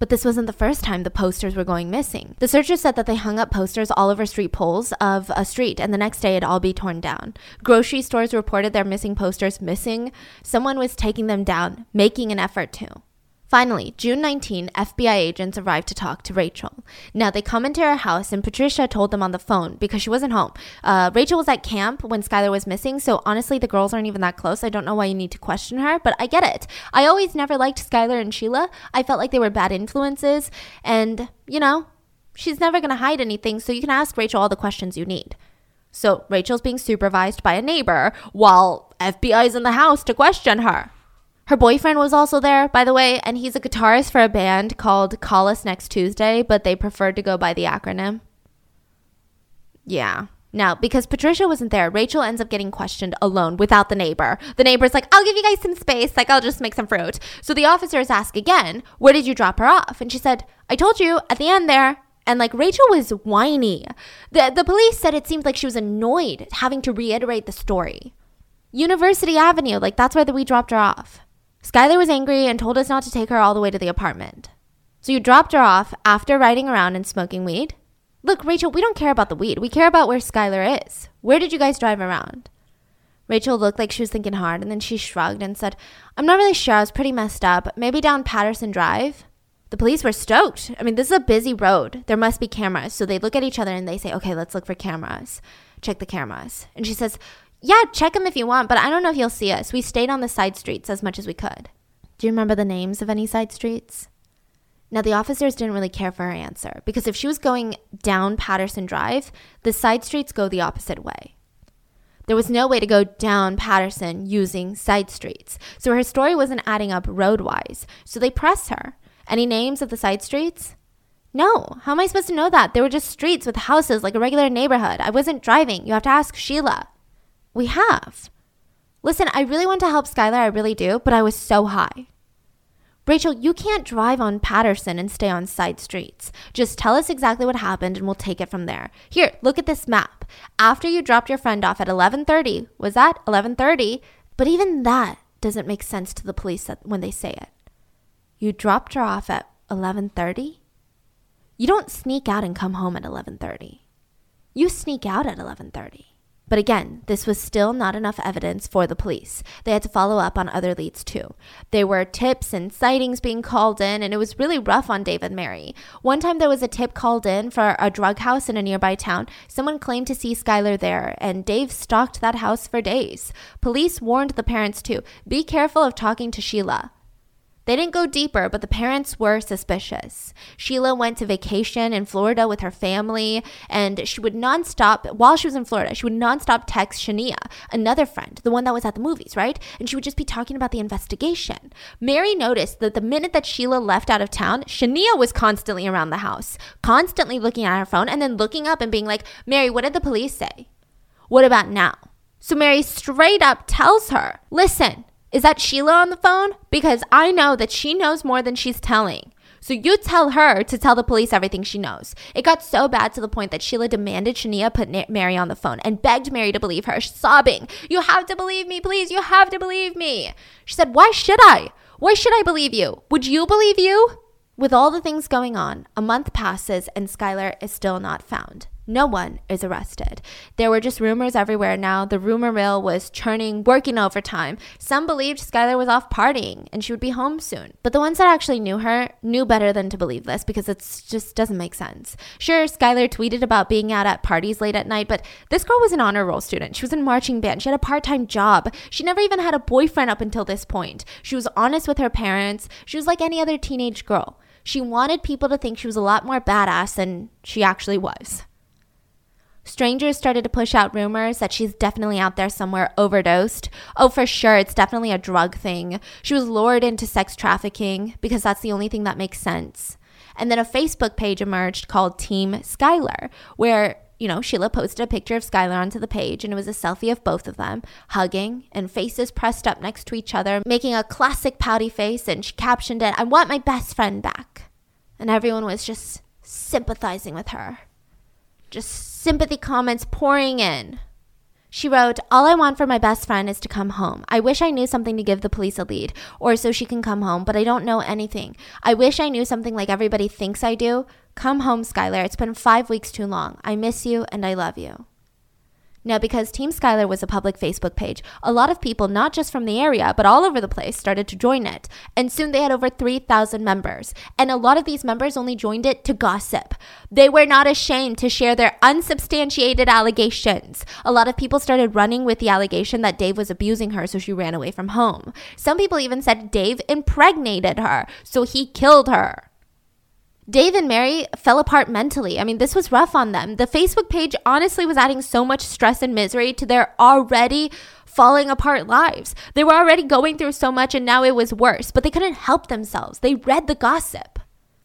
But this wasn't the first time the posters were going missing. The searchers said that they hung up posters all over street poles of a street, and the next day it'd all be torn down. Grocery stores reported their missing posters missing. Someone was taking them down, making an effort to. Finally, June 19, FBI agents arrived to talk to Rachel. Now, they come into her house, and Patricia told them on the phone because she wasn't home. Uh, Rachel was at camp when Skylar was missing, so honestly, the girls aren't even that close. I don't know why you need to question her, but I get it. I always never liked Skylar and Sheila. I felt like they were bad influences, and, you know, she's never going to hide anything, so you can ask Rachel all the questions you need. So, Rachel's being supervised by a neighbor while FBI's in the house to question her. Her boyfriend was also there, by the way, and he's a guitarist for a band called Call Us Next Tuesday, but they preferred to go by the acronym. Yeah. Now, because Patricia wasn't there, Rachel ends up getting questioned alone without the neighbor. The neighbor's like, I'll give you guys some space. Like, I'll just make some fruit. So the officers ask again, Where did you drop her off? And she said, I told you at the end there. And like Rachel was whiny. The, the police said it seemed like she was annoyed having to reiterate the story. University Avenue, like that's where the, we dropped her off. Skylar was angry and told us not to take her all the way to the apartment. So you dropped her off after riding around and smoking weed? Look, Rachel, we don't care about the weed. We care about where Skylar is. Where did you guys drive around? Rachel looked like she was thinking hard and then she shrugged and said, I'm not really sure. I was pretty messed up. Maybe down Patterson Drive. The police were stoked. I mean, this is a busy road. There must be cameras. So they look at each other and they say, okay, let's look for cameras. Check the cameras. And she says, yeah, check them if you want, but I don't know if you'll see us. We stayed on the side streets as much as we could. Do you remember the names of any side streets? Now, the officers didn't really care for her answer because if she was going down Patterson Drive, the side streets go the opposite way. There was no way to go down Patterson using side streets. So her story wasn't adding up roadwise. So they press her. Any names of the side streets? No. How am I supposed to know that? They were just streets with houses like a regular neighborhood. I wasn't driving. You have to ask Sheila. We have. Listen, I really want to help Skylar, I really do, but I was so high. Rachel, you can't drive on Patterson and stay on side streets. Just tell us exactly what happened and we'll take it from there. Here, look at this map. After you dropped your friend off at 11:30, was that 11:30? But even that doesn't make sense to the police when they say it. You dropped her off at 11:30? You don't sneak out and come home at 11:30. You sneak out at 11:30. But again, this was still not enough evidence for the police. They had to follow up on other leads too. There were tips and sightings being called in, and it was really rough on Dave and Mary. One time there was a tip called in for a drug house in a nearby town. Someone claimed to see Skylar there, and Dave stalked that house for days. Police warned the parents too be careful of talking to Sheila. They didn't go deeper, but the parents were suspicious. Sheila went to vacation in Florida with her family, and she would nonstop, while she was in Florida, she would nonstop text Shania, another friend, the one that was at the movies, right? And she would just be talking about the investigation. Mary noticed that the minute that Sheila left out of town, Shania was constantly around the house, constantly looking at her phone, and then looking up and being like, Mary, what did the police say? What about now? So Mary straight up tells her, listen, is that Sheila on the phone? Because I know that she knows more than she's telling. So you tell her to tell the police everything she knows. It got so bad to the point that Sheila demanded Shania put Mary on the phone and begged Mary to believe her, sobbing, You have to believe me, please. You have to believe me. She said, Why should I? Why should I believe you? Would you believe you? With all the things going on, a month passes and Skylar is still not found. No one is arrested. There were just rumors everywhere now. The rumor mill was churning, working overtime. Some believed Skylar was off partying and she would be home soon. But the ones that actually knew her knew better than to believe this because it just doesn't make sense. Sure, Skylar tweeted about being out at parties late at night, but this girl was an honor roll student. She was in marching band. She had a part time job. She never even had a boyfriend up until this point. She was honest with her parents. She was like any other teenage girl. She wanted people to think she was a lot more badass than she actually was. Strangers started to push out rumors that she's definitely out there somewhere overdosed. Oh, for sure, it's definitely a drug thing. She was lured into sex trafficking because that's the only thing that makes sense. And then a Facebook page emerged called Team Skylar, where, you know, Sheila posted a picture of Skylar onto the page and it was a selfie of both of them hugging and faces pressed up next to each other, making a classic pouty face. And she captioned it, I want my best friend back. And everyone was just sympathizing with her. Just sympathy comments pouring in. She wrote, All I want for my best friend is to come home. I wish I knew something to give the police a lead, or so she can come home, but I don't know anything. I wish I knew something like everybody thinks I do. Come home, Skylar. It's been five weeks too long. I miss you and I love you. Now, because Team Skylar was a public Facebook page, a lot of people, not just from the area, but all over the place, started to join it. And soon they had over 3,000 members. And a lot of these members only joined it to gossip. They were not ashamed to share their unsubstantiated allegations. A lot of people started running with the allegation that Dave was abusing her, so she ran away from home. Some people even said Dave impregnated her, so he killed her. Dave and Mary fell apart mentally. I mean, this was rough on them. The Facebook page honestly was adding so much stress and misery to their already falling apart lives. They were already going through so much and now it was worse, but they couldn't help themselves. They read the gossip.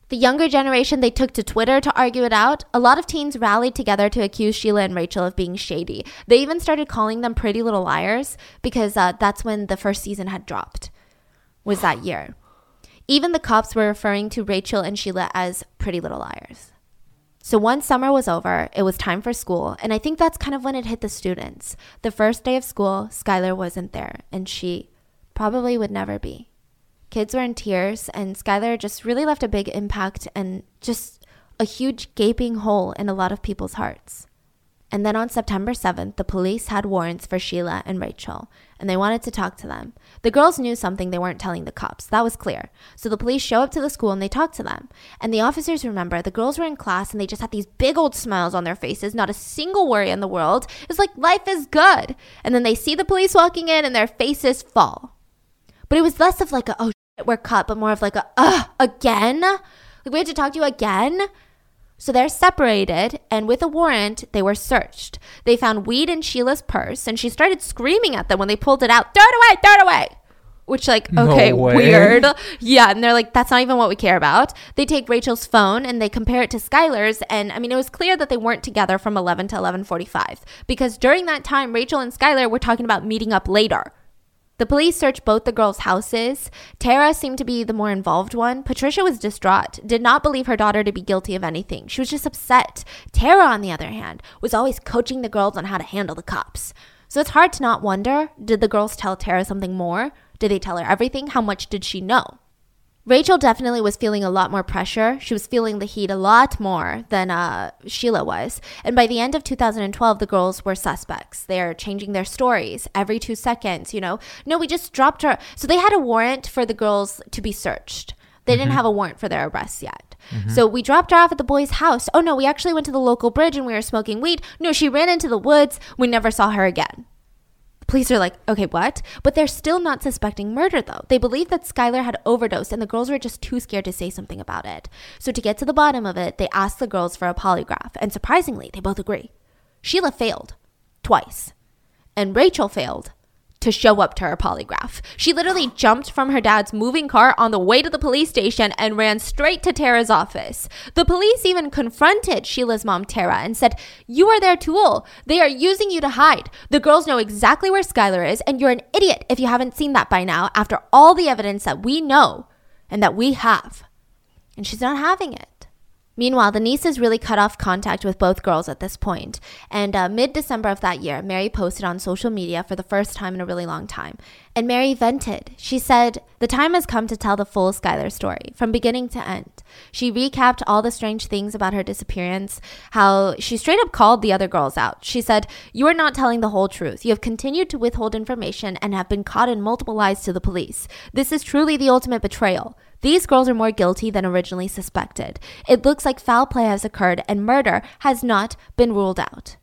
The younger generation, they took to Twitter to argue it out. A lot of teens rallied together to accuse Sheila and Rachel of being shady. They even started calling them pretty little liars because uh, that's when the first season had dropped, was that year. Even the cops were referring to Rachel and Sheila as pretty little liars. So once summer was over, it was time for school, and I think that's kind of when it hit the students. The first day of school, Skylar wasn't there, and she probably would never be. Kids were in tears, and Skylar just really left a big impact and just a huge gaping hole in a lot of people's hearts. And then on September 7th, the police had warrants for Sheila and Rachel, and they wanted to talk to them. The girls knew something they weren't telling the cops. That was clear. So the police show up to the school and they talk to them. And the officers remember the girls were in class and they just had these big old smiles on their faces, not a single worry in the world. It's like life is good. And then they see the police walking in and their faces fall. But it was less of like a, oh, shit, we're cut, but more of like a, ugh, again? Like we had to talk to you again? So they're separated, and with a warrant, they were searched. They found weed in Sheila's purse, and she started screaming at them when they pulled it out throw it away, throw it away. Which, like, No okay, way. weird. Yeah, and they're like, that's not even what we care about. They take Rachel's phone and they compare it to Skylar's, and I mean, it was clear that they weren't together from 11 to 11:45 because during that time, Rachel and Skylar were talking about meeting up later. The police searched both the girls' houses. Tara seemed to be the more involved one. Patricia was distraught, did not believe her daughter to be guilty of anything. She was just upset. Tara, on the other hand, was always coaching the girls on how to handle the cops. So it's hard to not wonder did the girls tell Tara something more? Did they tell her everything? How much did she know? Rachel definitely was feeling a lot more pressure. She was feeling the heat a lot more than uh, Sheila was. And by the end of 2012, the girls were suspects. They're changing their stories every two seconds. You know, no, we just dropped her. So they had a warrant for the girls to be searched. They didn't have a warrant for their arrests yet. So we dropped her off at the boy's house. Oh no, we actually went to the local bridge and we were smoking weed. No, she ran into the woods. We never saw her again. Police are like, okay, what? But they're still not suspecting murder, though. They believe that Skylar had overdosed and the girls were just too scared to say something about it. So, to get to the bottom of it, they asked the girls for a polygraph, and surprisingly, they both agree. Sheila failed twice, and Rachel failed to show up to her polygraph. She literally jumped from her dad's moving car on the way to the police station and ran straight to Tara's office. The police even confronted Sheila's mom, Tara, and said, You are their tool. They are using you to hide. The girls know exactly where Skylar is, and you're an idiot if you haven't seen that by now after all the evidence that we know and that we have. And she's not having it. Meanwhile, the Neeses really cut off contact with both girls at this point. And uh, mid December of that year, Mary posted on social media for the first time in a really long time. And Mary vented. She said, The time has come to tell the full Skylar story, from beginning to end. She recapped all the strange things about her disappearance, how she straight up called the other girls out. She said, You are not telling the whole truth. You have continued to withhold information and have been caught in multiple lies to the police. This is truly the ultimate betrayal. These girls are more guilty than originally suspected. It looks like foul play has occurred and murder has not been ruled out.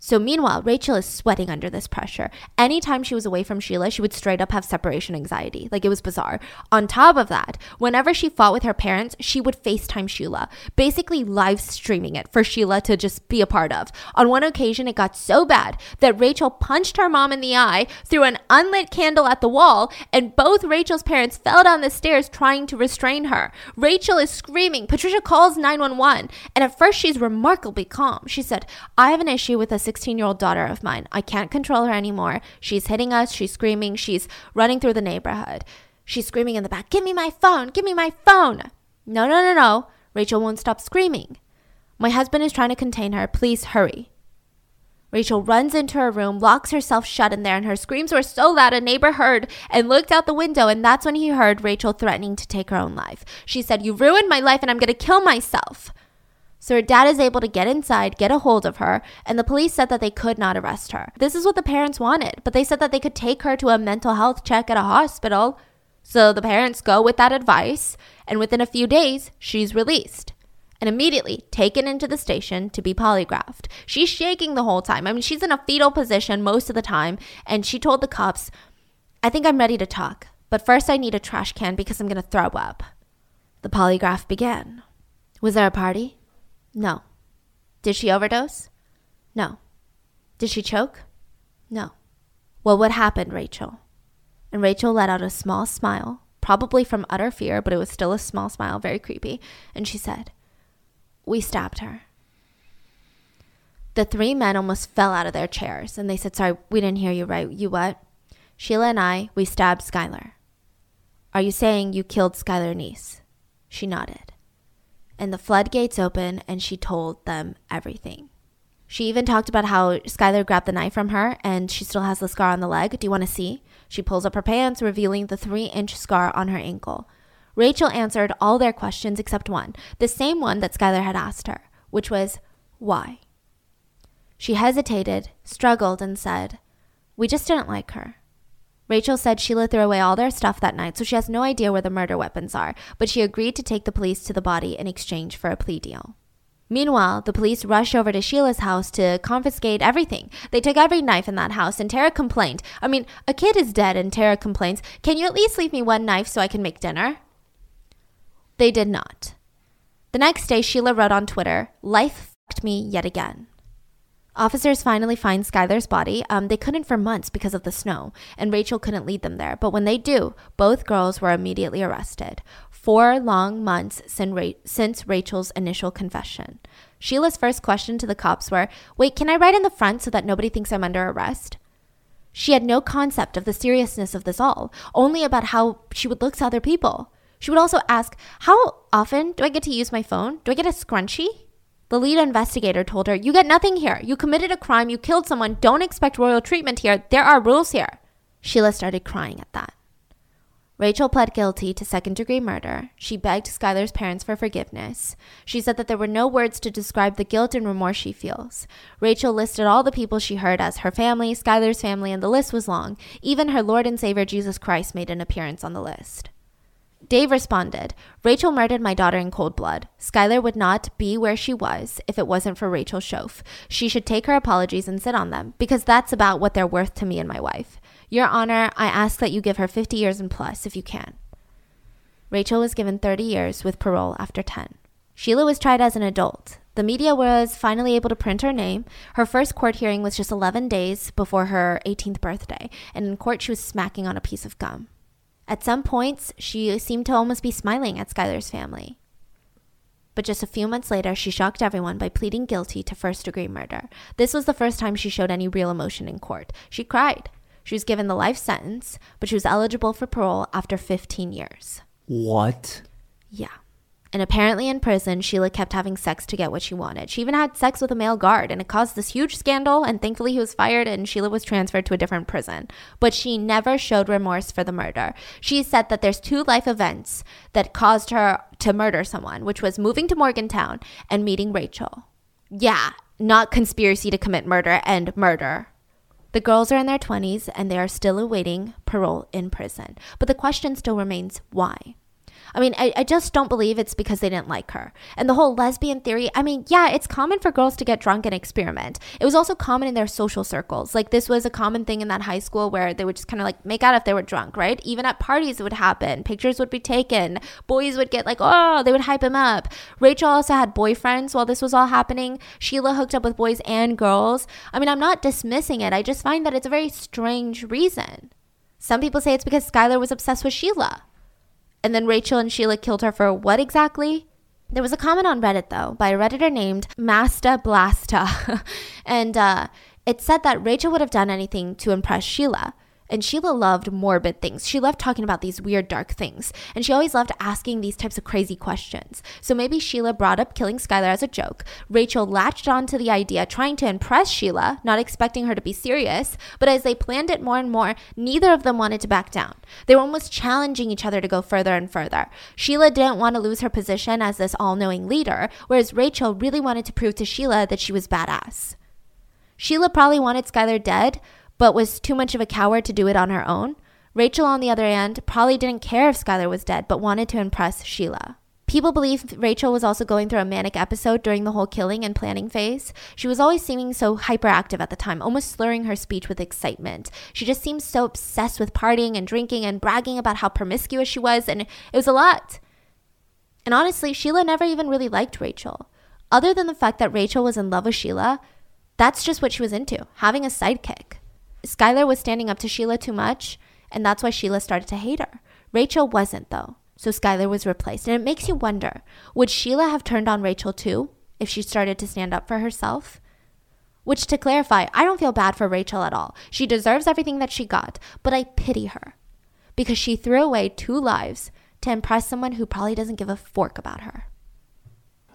So, meanwhile, Rachel is sweating under this pressure. Anytime she was away from Sheila, she would straight up have separation anxiety. Like, it was bizarre. On top of that, whenever she fought with her parents, she would FaceTime Sheila, basically live streaming it for Sheila to just be a part of. On one occasion, it got so bad that Rachel punched her mom in the eye, threw an unlit candle at the wall, and both Rachel's parents fell down the stairs trying to restrain her. Rachel is screaming. Patricia calls 911, and at first, she's remarkably calm. She said, I have an issue with a 16 year old daughter of mine. I can't control her anymore. She's hitting us, she's screaming, she's running through the neighborhood. She's screaming in the back, Give me my phone, give me my phone. No, no, no, no. Rachel won't stop screaming. My husband is trying to contain her. Please hurry. Rachel runs into her room, locks herself shut in there, and her screams were so loud a neighbor heard and looked out the window, and that's when he heard Rachel threatening to take her own life. She said, You ruined my life, and I'm going to kill myself. So her dad is able to get inside, get a hold of her, and the police said that they could not arrest her. This is what the parents wanted, but they said that they could take her to a mental health check at a hospital. So the parents go with that advice, and within a few days, she's released and immediately taken into the station to be polygraphed. She's shaking the whole time. I mean, she's in a fetal position most of the time, and she told the cops, I think I'm ready to talk, but first I need a trash can because I'm going to throw up. The polygraph began. Was there a party? No. Did she overdose? No. Did she choke? No. Well, what happened, Rachel? And Rachel let out a small smile, probably from utter fear, but it was still a small smile, very creepy. And she said, We stabbed her. The three men almost fell out of their chairs and they said, Sorry, we didn't hear you right. You what? Sheila and I, we stabbed Skylar. Are you saying you killed Skylar Neese? She nodded. And the floodgates open, and she told them everything. She even talked about how Skylar grabbed the knife from her and she still has the scar on the leg. Do you want to see? She pulls up her pants, revealing the three inch scar on her ankle. Rachel answered all their questions except one, the same one that Skylar had asked her, which was, why? She hesitated, struggled, and said, We just didn't like her. Rachel said Sheila threw away all their stuff that night, so she has no idea where the murder weapons are, but she agreed to take the police to the body in exchange for a plea deal. Meanwhile, the police rush over to Sheila's house to confiscate everything. They took every knife in that house, and Tara complained. I mean, a kid is dead, and Tara complains, Can you at least leave me one knife so I can make dinner? They did not. The next day, Sheila wrote on Twitter, Life fucked me yet again. Officers finally find Skylar's body. Um, they couldn't for months because of the snow, and Rachel couldn't lead them there. But when they do, both girls were immediately arrested four long months since Rachel's initial confession. Sheila's first question to the cops were, Wait, can I write in the front so that nobody thinks I'm under arrest? She had no concept of the seriousness of this all, only about how she would look to other people. She would also ask, How often do I get to use my phone? Do I get a scrunchie? The lead investigator told her, You get nothing here. You committed a crime. You killed someone. Don't expect royal treatment here. There are rules here. Sheila started crying at that. Rachel pled guilty to second degree murder. She begged Skylar's parents for forgiveness. She said that there were no words to describe the guilt and remorse she feels. Rachel listed all the people she heard as her family, Skylar's family, and the list was long. Even her Lord and Savior Jesus Christ made an appearance on the list. Dave responded, Rachel murdered my daughter in cold blood. Skylar would not be where she was if it wasn't for Rachel Shoaf. She should take her apologies and sit on them, because that's about what they're worth to me and my wife. Your Honor, I ask that you give her 50 years and plus if you can. Rachel was given 30 years with parole after 10. Sheila was tried as an adult. The media was finally able to print her name. Her first court hearing was just 11 days before her 18th birthday, and in court she was smacking on a piece of gum. At some points, she seemed to almost be smiling at Skylar's family. But just a few months later, she shocked everyone by pleading guilty to first degree murder. This was the first time she showed any real emotion in court. She cried. She was given the life sentence, but she was eligible for parole after 15 years. What? Yeah. And apparently in prison, Sheila kept having sex to get what she wanted. She even had sex with a male guard, and it caused this huge scandal. And thankfully, he was fired, and Sheila was transferred to a different prison. But she never showed remorse for the murder. She said that there's two life events that caused her to murder someone, which was moving to Morgantown and meeting Rachel. Yeah, not conspiracy to commit murder and murder. The girls are in their 20s and they are still awaiting parole in prison. But the question still remains why? I mean, I, I just don't believe it's because they didn't like her. And the whole lesbian theory, I mean, yeah, it's common for girls to get drunk and experiment. It was also common in their social circles. Like, this was a common thing in that high school where they would just kind of like make out if they were drunk, right? Even at parties, it would happen. Pictures would be taken. Boys would get like, oh, they would hype him up. Rachel also had boyfriends while this was all happening. Sheila hooked up with boys and girls. I mean, I'm not dismissing it. I just find that it's a very strange reason. Some people say it's because Skylar was obsessed with Sheila. And then Rachel and Sheila killed her for what exactly? There was a comment on Reddit though by a Redditor named Masta Blasta. and uh, it said that Rachel would have done anything to impress Sheila. And Sheila loved morbid things. She loved talking about these weird, dark things. And she always loved asking these types of crazy questions. So maybe Sheila brought up killing Skylar as a joke. Rachel latched on to the idea, trying to impress Sheila, not expecting her to be serious. But as they planned it more and more, neither of them wanted to back down. They were almost challenging each other to go further and further. Sheila didn't want to lose her position as this all knowing leader, whereas Rachel really wanted to prove to Sheila that she was badass. Sheila probably wanted Skylar dead, but was too much of a coward to do it on her own. Rachel, on the other hand, probably didn't care if Skylar was dead, but wanted to impress Sheila. People believe Rachel was also going through a manic episode during the whole killing and planning phase. She was always seeming so hyperactive at the time, almost slurring her speech with excitement. She just seemed so obsessed with partying and drinking and bragging about how promiscuous she was, and it was a lot. And honestly, Sheila never even really liked Rachel. Other than the fact that Rachel was in love with Sheila, that's just what she was into having a sidekick. Skylar was standing up to Sheila too much, and that's why Sheila started to hate her. Rachel wasn't, though. So Skylar was replaced. And it makes you wonder would Sheila have turned on Rachel too if she started to stand up for herself? Which, to clarify, I don't feel bad for Rachel at all. She deserves everything that she got, but I pity her because she threw away two lives to impress someone who probably doesn't give a fork about her.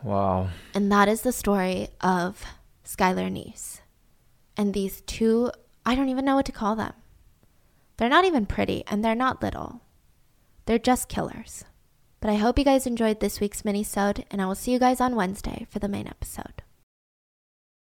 Wow. And that is the story of Skylar Neese and these two I don't even know what to call them. They're not even pretty and they're not little. They're just killers. But I hope you guys enjoyed this week's mini-sode and I will see you guys on Wednesday for the main episode.